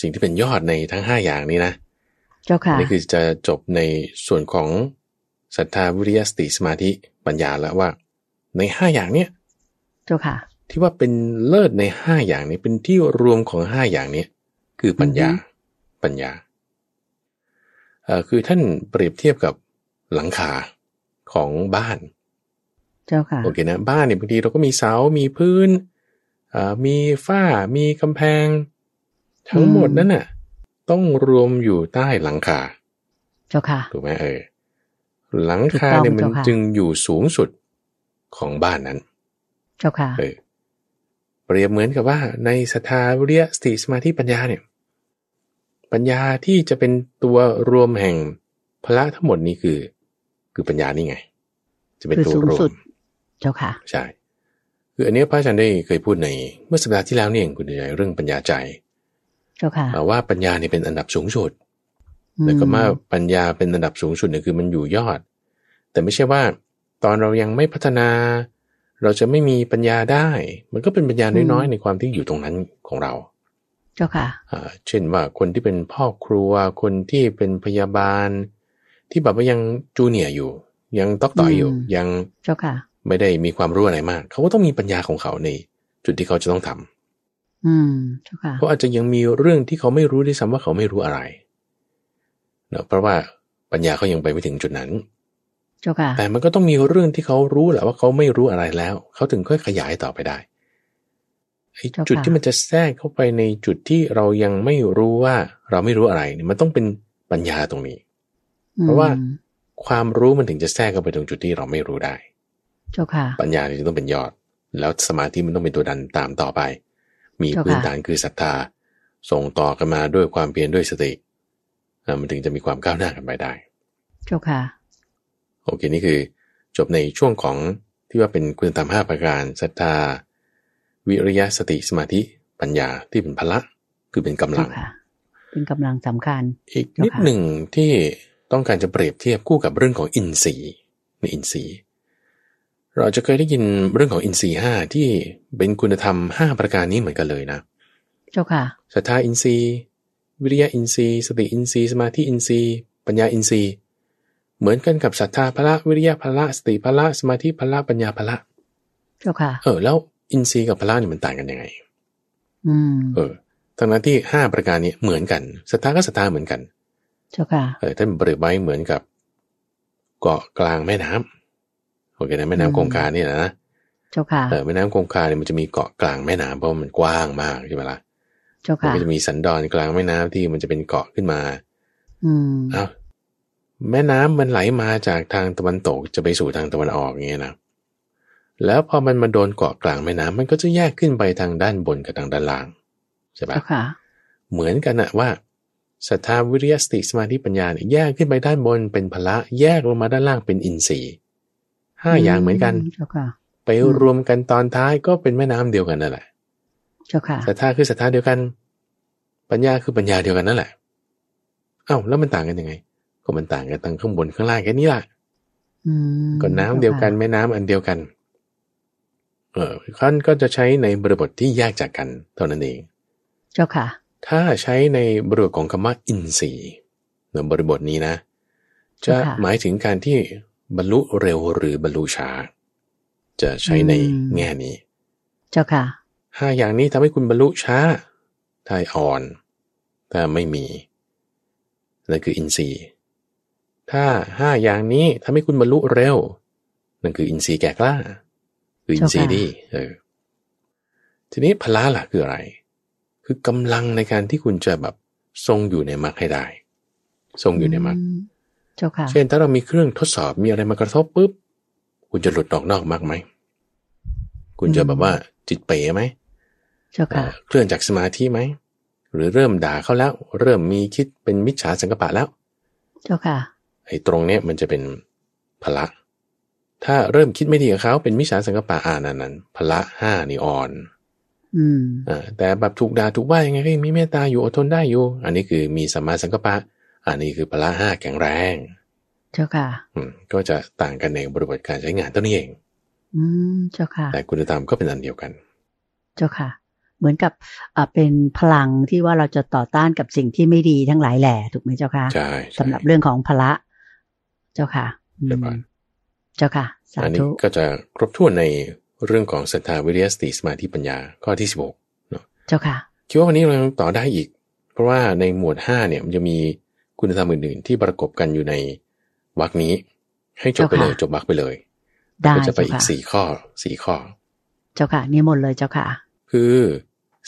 สิ่งที่เป็นยอดในทั้งห้าอย่างนี้นะ เจ้าค่ะนี่คือจะจบในส่วนของศรัทธาวิริยสติสมาธิปัญญาแล้วว่า ในห้าอย่างเนี้ยเจ้าค่ะ ที่ว่าเป็นเลิศในห้าอย่างนี้เป็นที่รวมของห้าอย่างนี้คือปัญญาอือฮึปัญญาเอ่อ คือท่านเปรียบเทียบกับหลังคาของบ้าน เจ้าค่ะโอเคนะบ้านเนี่ยบางทีเราก็มีเสา มีพื้นอ่ามีฝ้า มีกำแพง ทั้งหมดนั้นน่ะ ต้องรวมอยู่ใต้หลังคา เจ้าค่ะถูกไหมเออหลังคาถูกต้องเนี่ยมันเจ้าค่ะจึงอยู่สูงสุดของบ้านนั้น เจ้าค่ะเออเปรียบเหมือนกับว่าในสถาวิริยสติสมาธิปัญญาเนี่ย ปัญญาที่จะเป็นตัวรวมแห่งพละทั้งหมดนี้คือ คือปัญญานี่ไง จะเป็นคือตัวสูงรวสุมดเจ้าค่ะใช่คืออันเนี้ยพระอาจารย์ได้เคยพูดใน เมื่อสัปดาห์ที่แล้วเนี่ยเองคุณใจเรื่องปัญญาใจเจ้าค่ะเอ่อว่าปัญญาเนี่ยเป็นอันดับสูงสุดอืมแล้วก็ว่าปัญญาเป็นอันดับสูงสุดเนี่ยคือมันอยู่ยอด แต่ไม่ใช่ว่า ตอนเรายังไม่พัฒนา เราจะไม่มีปัญญาได้ มันก็เป็นปัญญาน้อยๆในความที่อยู่ตรงนั้นของเรา เจ้าค่ะอ่าเช่นว่าคนที่เป็นพ่อครัว คนที่เป็นพยาบาล ที่แบบว่ายังจูเนียร์อยู่ ยังตอกต่อยอยู่อืมยังเจ้าค่ะ ไม่ได้มีความรู้อะไรมาก เขาก็ต้องมีปัญญาของเขาในจุดที่เขาจะต้องทำอืมเจ้าค่ะเขาอาจจะยังมีเรื่องที่เขาไม่รู้ด้วยซ้ำว่าเขาไม่รู้อะไรเนอะเพราะว่าปัญญาเขายังไปไม่ถึงจุดนั้นเจ้าค่ะแต่มันก็ต้องมีเรื่องที่เขารู้แหละว่าเขาไม่รู้อะไรแล้ว เขาถึงค่อยขยายต่อไปได้ไอ้เจ้าค่ะจุดที่มันจะแทรกเข้าไปในจุดที่เรายังไม่รู้ว่าเราไม่รู้อะไรเนี่ยมันต้องเป็นปัญญาตรงนี้ เพราะว่าอืมความรู้มันถึงจะแทรกเข้าไปตรงจุดที่เราไม่รู้ได้ เจ้าค่ะ ปัญญาเนี่ยจะต้องเป็นยอด แล้วสมาธิมันต้องเป็นตัวดันตามต่อไป มีเจ้าค่ะพื้นฐานคือศรัทธา ส่งต่อกันมาด้วยความเพียรด้วยสติอะมันถึงจะมีความก้าวหน้ากันไปได้ เจ้าค่ะ โอเคนี่คือ จบในช่วงของที่ว่าเป็นคุณธรรมห้าประการศรัทธา วิริยะสติสมาธิปัญญาที่เป็นพละคือเป็นกำลัเจ้างค่ะเป็นกำลังสำคัญ อีกเจ้าค่ะนิดหนึ่งที่ต้องการจะเปรียบเทียบคู่กับเรื่องของอินทรีย์ในอินทรีย์เราจะเคยได้ยินเรื่องของอินทรีย์ห้าที่เป็นคุณธรรมห้าประการนี้เหมือนกันเลยนะ เจ้าค่ะศรัทธาอินทรีย์ วิริยะอินทรีย์ สติอินทรีย์สมาธิอินทรีย์ ปัญญาอินทรีย์ เหมือนกันกับศรัทธาพละวิริยะพละสติพละสมาธิพละปัญญาพละเจ้าค่ะ เออแล้ว อินทรีย์กับพละนี่มันต่างกันยังไงอืมเออทั้งนั้นที่ห้าประการนี้เหมือนกันศรัทธาก็ศรัทธาเหมือนกันเจ้าค่ะเออท่านเปรียบไว้เหมือนกับเกาะกลางแม่น้ำโอเคนะแม่อืน้ำมคงคาเนี่ยนะเจ้าค่ะเออแม่น้ำคงคาเนี่ยมันจะมีเกาะกลางแม่น้ำเพราะว่ามันกว้างมากใช่ไหมล่ะเจ้ามันค่ะก็จะมีสันดอนกลางแม่น้ำที่มันจะเป็นเกาะขึ้นมา อืมอ้าวแม่น้ำมันไหลมาจากทางตะวันตกจะไปสู่ทางตะวันออกอย่างเงี้ยนะ แล้วพอมันมาโดนเกาะกลางแม่น้ำมันก็จะแยกขึ้นไปทางด้านบนกับทางด้านล่างใช่ปะเจ้าค่ะเหมือนกันนะว่าศรัทธาวิริยะสติสมาธิปัญญาเนี่ยแยกขึ้นไปด้านบนเป็นพละ แยกลงมาด้านล่างเป็นอินทรีย์ห้าอย่างเหมือนกันเจ้าค่ะไปรวมกันตอนท้ายก็เป็นแม่น้ำเดียวกันนั่นแหละเจ้าค่ะศรัทธาคือศรัทธาเดียวกัน ปัญญาคือปัญญาเดียวกันนั่นแหละเอ้าแล้วมันต่างกันยังไง ก็มันต่างกันทางข้างบนข้างล่างแค่นี้แหละอืมก็น้ำเดียวกันแม่น้ำอันเดียวกัน เออท่านก็จะใช้ในบริบทที่แยกจากกันเท่านั้นเอง เจ้าค่ะ ถ้าใช้ในบริบทของคำว่าอินทรีย์ในบริบทนี้นะ จะค่ะหมายถึงการที่บรรลุเร็วหรือบรรลุช้า จะใช้ในอืมแง่นี้ เจ้าค่ะห้าอย่างนี้ทำให้คุณบรรลุช้าถ้าอ่อน ถ้าไม่มีนั่นคืออินทรีย์ ถ้าห้าอย่างนี้ทำให้คุณบรรลุเร็ว นั่นคืออินทรีย์แก่กล้า คืออินทรีย์เจ้าค่ะดีเออทีนี้พละล่ะคืออะไร คือกำลังในการที่คุณจะแบบทรงอยู่ในมรรคให้ได้ ทรงอยู่ในมรรคมเจ้าค่ะเช่นถ้าเรามีเครื่องทดสอบมีอะไรมากระทบปุ๊บคุณจะหลุดออกนอกมรรคไหมคุณจะอืมแบบว่าจิตเป๋ไหมเจ้าค่ะเอ่อเคลื่อนจากสมาธิไหมหรือเริ่มด่าเขาแล้ว เริ่มมีคิดเป็นมิจฉาสังกปะแล้ว เจ้าค่ะ ไอ้ตรงเนี้ยมันจะเป็นพละ ถ้าเริ่มคิดไม่ดีกับเขาเป็นมิจฉาสังกปะอ่านั้นนั้นพละห้านี่อ่อนอืมอ่าแต่แบบถูกด่าถูกว่ายังไงก็ยังมีเมตตาอยู่อดทนได้อยู่ อันนี้คือมีสัมมาสังกปะ อันนี้คือพละห้าแข็งแรง เจ้าค่ะ อืมก็จะต่างกันในบริบทการใช้งานเท่านี้เอง อืมเจ้าค่ะ แต่คุณธรรมก็เป็นอันเดียวกัน เจ้าค่ะ เหมือนกับอ่าเป็นพลังที่ว่าเราจะต่อต้านกับสิ่งที่ไม่ดีทั้งหลายแหล่ถูกไหมเจ้าค่ะใช่ใช่สำหรับเรื่องของพละ เจ้าค่ะอืมเรียบร้อย เจ้าค่ะ สาอันนี้ธุก็จะครบถ้วนในเรื่องของศรัทธาวิริยะสติสมาธิปัญญาข้อที่สิบหกเจ้าค่ะ คิดว่าวันนี้เรายังต่อได้อีก เพราะว่าในหมวดห้าเนี่ยมันจะมีคุณธรรมอื่นๆ ที่ประกบกันอยู่ในวรรคนี้ ให้จบไปเลยเจ้าค่ะจบวรรคไปเลยได้ก็จะไปเจ้าอีกค่ะสี่ข้อสี่ข้อ เจ้าค่ะนี่มนต์เลยเจ้าค่ะ คือ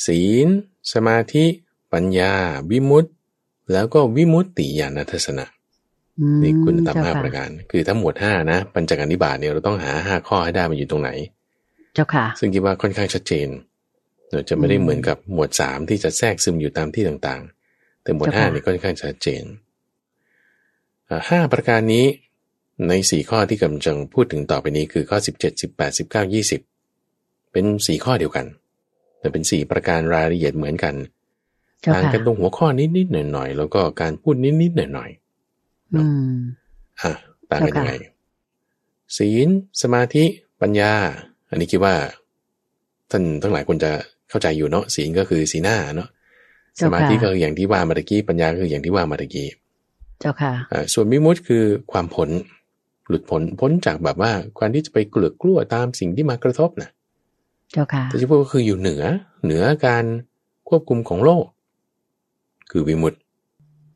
ศีล สมาธิ ปัญญา วิมุตติ แล้วก็วิมุตติญาณทัศนะอืม นี่คุณธรรมเจ้าห้าค่ะประการ คือทั้งหมวดห้านะ ปัญจการนิบาตเนี่ยเราต้องหาห้าข้อให้ได้มันอยู่ตรงไหน เจ้าค่ะ ซึ่งคิดว่าค่อนข้างชัดเจนเราจะไม่ได้อืมเหมือนกับหมวดสามที่จะแทรกซึมอยู่ตามที่ต่างๆ แต่หมวดเจ้าห้าค่ะนี่ค่อนข้างชัดเจนอ่าห้าประการนี้ในสี่ข้อที่กำลังพูดถึงต่อไปนี้คือข้อสิบเจ็ดสิบแปดสิบเก้ายี่สิบเป็นสี่ข้อเดียวกัน แต่เป็นสี่ประการรายละเอียดเหมือนกันเจ้าต่างค่ะกันตรงหัวข้อนิดๆหน่อยๆแล้วก็การพูดนิดๆหน่อย อืมๆอะต่างกันเจ้ายังค่ะไงศีลสมาธิปัญญา อันนี้คิดว่า ท่านทั้งหลายควรจะเข้าใจอยู่เนาะศีลก็คือสีหน้าเนาะสเจ้ามาค่ะธิก็คืออย่างที่ว่ามาตะกี้ปัญญาก็คืออย่างที่ว่ามาตะกี้เจ้าค่ะอ่าส่วนมิมุติคือความพ้นหลุดพ้นพ้นจากแบบว่าการที่จะไปเกลือกกลัวตามสิ่งที่มากระทบนะเจ้าค่ะแต่ที่พูดก็คืออยู่เหนือเหนือการควบคุมของโลก คือวิมุตติ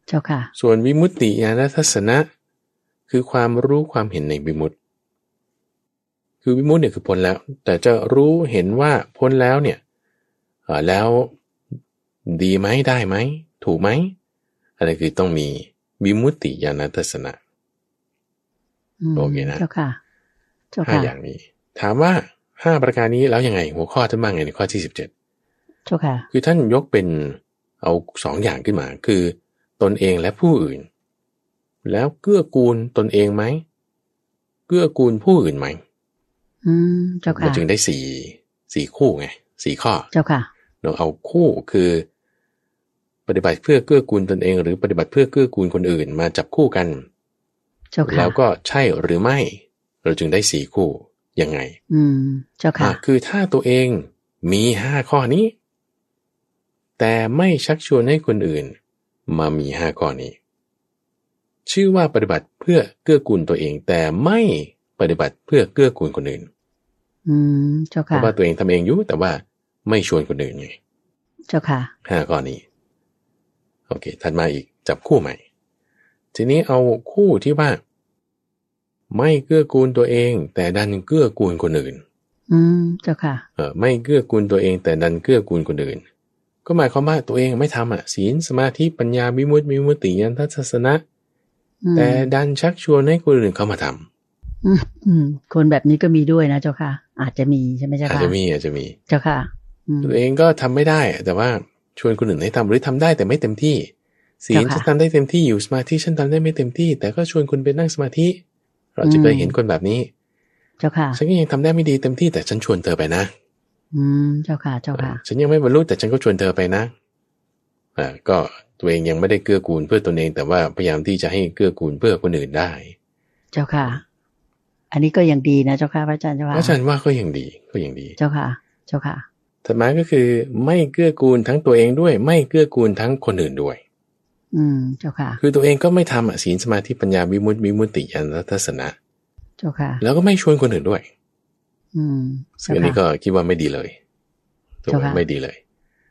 เจ้าค่ะ ส่วนวิมุตติญาณทัศนะ คือความรู้ความเห็นในวิมุตติคือวิมุตติเนี่ยคือพ้นแล้ว แต่จะรู้เห็นว่าพ้นแล้วเนี่ยเอ่อแล้วดีไหมได้ไหม ถูกไหมอะไรคือต้องมีวิมุตติญาณทัศนะมโอเคนะเจ้าค่ะเจ้าห้าค่ะอย่างนี้ ถามว่าห้าประการนี้แล้วยังไง หัวข้อท่านบ้างไงในข้อที่สิบเจ็ดเจ้าค่ะ คือท่านยกเป็นเอาสองอย่างขึ้นมา คือ ตนเองและผู้อื่น แล้วเกื้อกูลตนเองไหมเกื้อกูลผู้อื่นไหมอืมเจ้ามัค่ะจึงได้สี่สี่คู่ไงสี่ข้อเจ้าค่ะเราเอาคู่คือ ปฏิบัติเพื่อเกื้อกูลตนเอง หรือปฏิบัติเพื่อเกื้อกูลคนอื่นมาจับคู่กันเจ้าค่ะแล้วก็ใช่หรือไม่ เราจึงได้สี่คู่ยังไง อืม เจ้าค่ะอะคือถ้าตัวเองมีห้าข้อนี้ แต่ไม่ชักชวนให้คนอื่น มามีห้าข้อนี้ ชื่อว่าปฏิบัติเพื่อเกื้อกูลตัวเอง แต่ไม่ปฏิบัติเพื่อเกื้อกูลคนอื่น อืมเจ้าเพค่ะราะว่าตัวเองทำเองอยู่แต่ว่าไม่ชวนคนอื่นไงเจ้าค่ะห้าข้อนี้ โอเค ถัดมาอีกจับคู่ใหม่ ทีนี้เอาคู่ที่ว่า ไม่เกื้อกูลตัวเอง แต่ดันเกื้อกูลคนอื่น อืมเจ้าค่ะ เออไม่เกื้อกูลตัวเอง แต่ดันเกื้อกูลคนอื่น ก็หมายความว่าตัวเองไม่ทำอะศีลสมาธิปัญญาวิมุตติวิมุตติยันทัศนะอืมแต่ดันชักชวนให้คนอื่นเข้ามาทำอืมอืมคนแบบนี้ก็มีด้วยนะเจ้าค่ะ อาจจะมีใช่ไหมเจ้าอาจค่ะจะมีอาจจะมีเจ้าค่ะอืมตัวเองก็ทำไม่ได้อะแต่ว่าชวนคนอื่นให้ทำหรือทำได้แต่ไม่เต็มที่ศีลเจ้าค่ะฉันทำได้เต็มที่อยู่สมาธิฉันทำได้ไม่เต็มที่ แต่ก็ชวนคุณไปนั่งสมาธิ เราจะเคยเห็นคนแบบนี้ เจ้าค่ะฉันก็ยังทำได้ไม่ดีเต็มที่แต่ฉันชวนเธอไปนะ อืมเจ้าค่ะเจ้าค่ะ ฉันยังไม่บรรลุแต่ฉันก็ชวนเธอไปนะอ่าก็ตัวเองยังไม่ได้เกื้อกูลเพื่อตนเอง แต่ว่าพยายามที่จะให้เกื้อกูลเพื่อคนอื่นได้ เจ้าค่ะ อันนี้ก็ยังดีนะเจ้าค่ะพระอาจารย์เจ้าเพค่ะราะฉะนั้นว่าก็ยังดีก็ยังดี เจ้าค่ะ เจ้าค่ะถัดมาก็คือไม่เกื้อกูลทั้งตัวเองด้วย ไม่เกื้อกูลทั้งคนอื่นด้วย อืม เจ้าค่ะ คือตัวเองก็ไม่ทำอะศีลสมาธิปัญญาวิมุตติวิมุตติญาณทัศนะ เจ้าค่ะ แล้วก็ไม่ชวนคนอื่นด้วย อืมซึ่งอันนี้ก็คิดว่าไม่ดีเลยตัวเจ้าค่ะไม่ดีเลย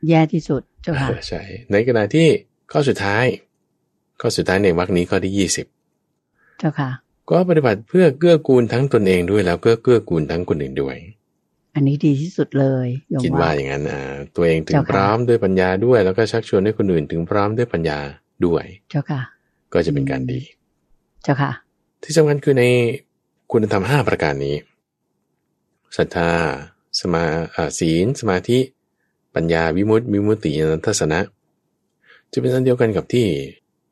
แย่ที่สุดเจ้าค่ะเออใช่ในขณะที่ข้อสุดท้าย ข้อสุดท้ายในวรรคนี้ข้อที่ยี่สิบเจ้าค่ะ ก็ปฏิบัติเพื่อเกื้อกูลทั้งตนเองด้วยแล้วก็เกื้อกูลทั้งคนอื่นด้วย อันนี้ดีที่สุดเลยโยมคิดว่าว่าอย่างนั้นอ่าตัวเองถึงเจ้าค่ะพร้อมด้วยปัญญาด้วย แล้วก็ชักชวนให้คนอื่นถึงพร้อมด้วยปัญญาด้วย เจ้าค่ะ ก็จะเป็นการดี เจ้าค่ะ ที่สำคัญคือในคุณธรรมห้าประการนี้ ศรัทธาสมาอ่าศีล สมาธิ ปัญญาวิมุตติวิมุตติญาณทัศนะ จะเป็นสันเดียวกันกับที่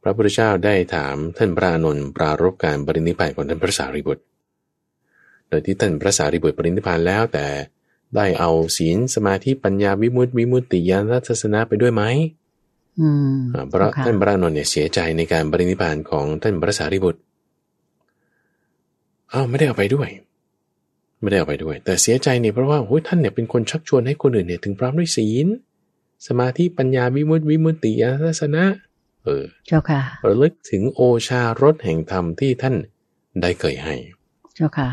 พระพุทธเจ้าได้ถามท่านพระอานนท์ปรารบการปรินิพพานของท่านพระสารีบุตร โดยที่ท่านพระสารีบุตรปรินิพพานแล้วแต่ได้เอาศีลสมาธิปัญญาวิมุตติวิมุตติญาณทัศนะไปด้วยไหมอืมอ่าเพราะเจ้าค่ะท่านพระอานนท์เนี่ยเสียใจในการปรินิพพานของท่านพระสารีบุตรอ้าวไม่ได้เอาไปด้วย ไม่ได้เอาไปด้วย แต่เสียใจเนี่ยเพราะว่าโอ้ยท่านเนี่ยเป็นคนชักชวนให้คนอื่นเนี่ยถึงพร้อมด้วยศีล สมาธิปัญญาวิมุตติวิมุตติญาณทัศนะ เออ เจ้าค่ะระลึกถึงโอชารสแห่งธรรมที่ท่านได้เคยให้ เจ้าค่ะ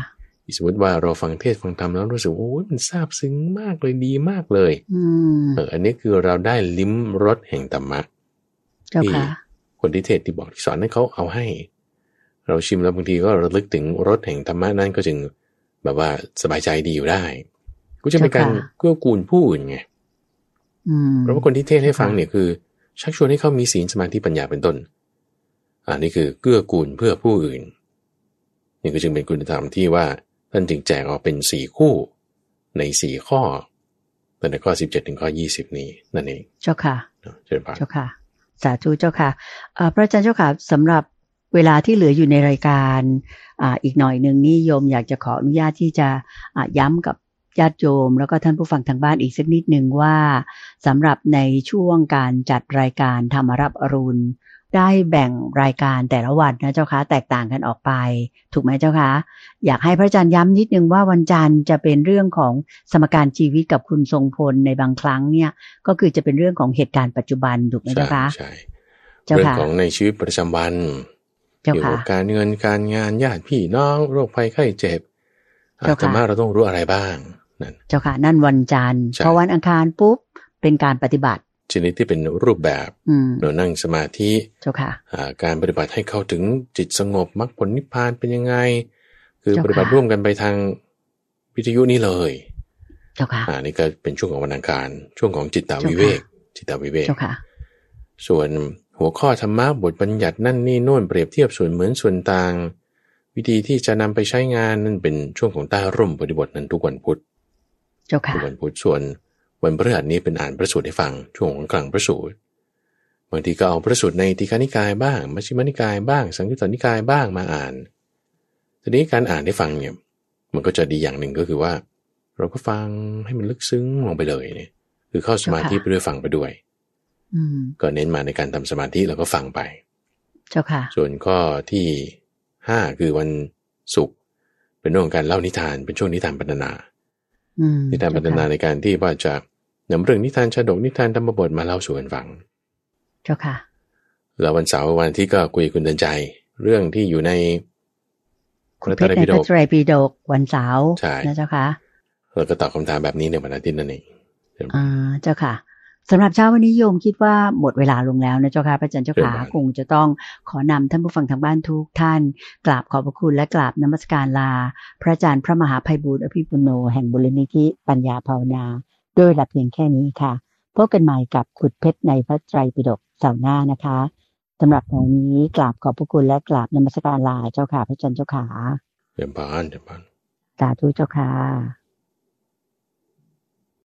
สมมติว่าเราฟังเทศน์ฟังธรรมแล้วรู้สึกว่าโอ้ยมันซาบซึ้งมากเลยดีมากเลยอืมเออ อันนี้คือเราได้ลิ้มรสแห่งธรรมะเจ้าค่ะคนที่เทศน์ที่บอกที่สอนให้เขาเอาให้ เราชิมแล้วบางทีก็ระลึกถึงรสแห่งธรรมะนั้นก็จึง แบบว่าสบายใจดีอยู่ได้ ก็จะเป็นการเจ้าค่ะเกื้อกูลผู้อื่นไงอืมเพราะว่าคนที่เทศน์ให้ฟังเนี่ยคือ ชักชวนให้เขามีศีลสมาธิปัญญาเป็นต้นอันนี้คือเกื้อกูลเพื่อผู้อื่น นี่ก็จึงเป็นคุณธรรมที่ว่าท่านจึงแจกออกเป็นสี่คู่ในสี่ข้อตั้งแต่ข้อสิบเจ็ดถึงข้อยี่สิบนี้นั่นเอง เจ้าค่ะเนาะเชิญพานเจ้าค่ะ สาธุเจ้าค่ะเอ่อพระอาจารย์เจ้าค่ะสำหรับ เวลาที่เหลืออยู่ในรายการอ่าอีกหน่อยหนึ่งนี่โยมอยากจะขออนุญาตที่จะอ่าย้ำกับญาติโยม แล้วก็ท่านผู้ฟังทางบ้านอีกสักนิดหนึ่งว่าสำหรับในช่วงการจัดรายการธรรมรับอรุณได้แบ่งรายการแต่ละวันนะเจ้าคะแตกต่างกันออกไป ถูกไหมเจ้าคะอยากให้พระอาจารย์ย้ำนิดนึงว่าวันจันทร์จะเป็นเรื่องของสมการชีวิตกับคุณทรงพลในบางครั้งเนี่ยก็คือจะเป็นเรื่องของเหตุการณ์ปัจจุบันถูกไหมใช่เจ้าคะใช่เจ้าเรื่องค่ะของในชีวิตประจำวัน เจ้าเกี่ยวค่ะกับการเงินการงานญาติพี่น้องโรคภัยไข้เจ็บอะเจ้าค่ะธรรมะเราต้องรู้อะไรบ้างนั่นเจ้าค่ะนั่นวันจันทร์ใช่พอวันอังคารปุ๊บเป็นการปฏิบัติชนิดที่เป็นรูปแบบอืมเรานั่งสมาธิเจ้าค่ะอ่าการปฏิบัติให้เข้าถึงจิตสงบมรรคผลนิพพานเป็นยังไง คือเจ้าค่ะปฏิบัติร่วมกันไปทางวิทยุนี้เลยเจ้าค่ะอ่านี่ก็เป็นช่วงของวันอังคารช่วงของจิตตวิเวกจิตตวิเวกเจ้าค่ะ ส่วน หัวข้อธรรมะบทบัญญัตินั่นนี่โน่นเปรียบเทียบส่วนเหมือนส่วนต่าง วิธีที่จะนำไปใช้งานนั่นเป็นช่วงของใต้ร่มปฏิบทนั้นทุกวันพุธเจ้าค่ะทุกวันพุธส่วนวันพฤหัสนี้เป็นอ่านพระสูตรให้ฟังช่วงของกลางพระสูตรบางทีก็เอาพระสูตรในทีฆานิกายบ้างมัชฌิมานิกายบ้าง สังยุตตนิกายบ้างมาอ่าน ทีนี้การอ่านให้ฟังเนี่ยมันก็จะดีอย่างหนึ่งก็คือว่า เราก็ฟังให้มันลึกซึ้งลงไปเลยเนี่ยคือเข้าสมาธิไปด้วยฟังไปด้วยอืม ก็เน้นมาในการทำสมาธิแล้วก็ฟังไป เจ้าค่ะ ส่วนข้อที่ห้าคือวันศุกร์เป็นเรื่องของการเล่านิทานเป็นช่วงนิทานบรรณนาอืมนิทานบรรณนาในการที่ว่าจะนำเรื่องนิทานชาดกนิทานธรรมบทมาเล่าสู่กันฟัง เจ้าค่ะ แล้ววันเสาร์วันอาที่ก็คุยกับคุณเดินใจ เรื่องที่อยู่ในพคุณระเพไตชรรในปิพฎระกไตรปิฎกวันเสาร์ใช่นะเจ้าค่ะแล้วก็ตอบคำถามแบบนี้ในวันอาทิตย์นั่นเองอ่าเจ้าค่ะ สำหรับเช้าวันนี้โยมคิดว่าหมดเวลาลงแล้วนะเจ้าค่ะพระอาจารย์เจ้าค่ะคงจะต้องขอนำท่านผู้ฟังทางบ้านทุกท่าน กราบขอบพระคุณและกราบนมัสการลา พระอาจารย์พระมหาภัยบูร์อภิปุโนแห่งบุรณิธิปัญญาภาวนาด้วยหลับเพียงแค่นี้ค่ะพบกันใหม่กับขุดเพชรในพระไตรปิฎกเสาร์หน้านะคะสำหรับวันนี้กราบขอบพระคุณและกราบนมัสการลาเจ้าค่ะพระอาจารย์เจ้าค่ะเดี๋ยวพานเดี๋ยวพานสาธุเจ้าค่ะ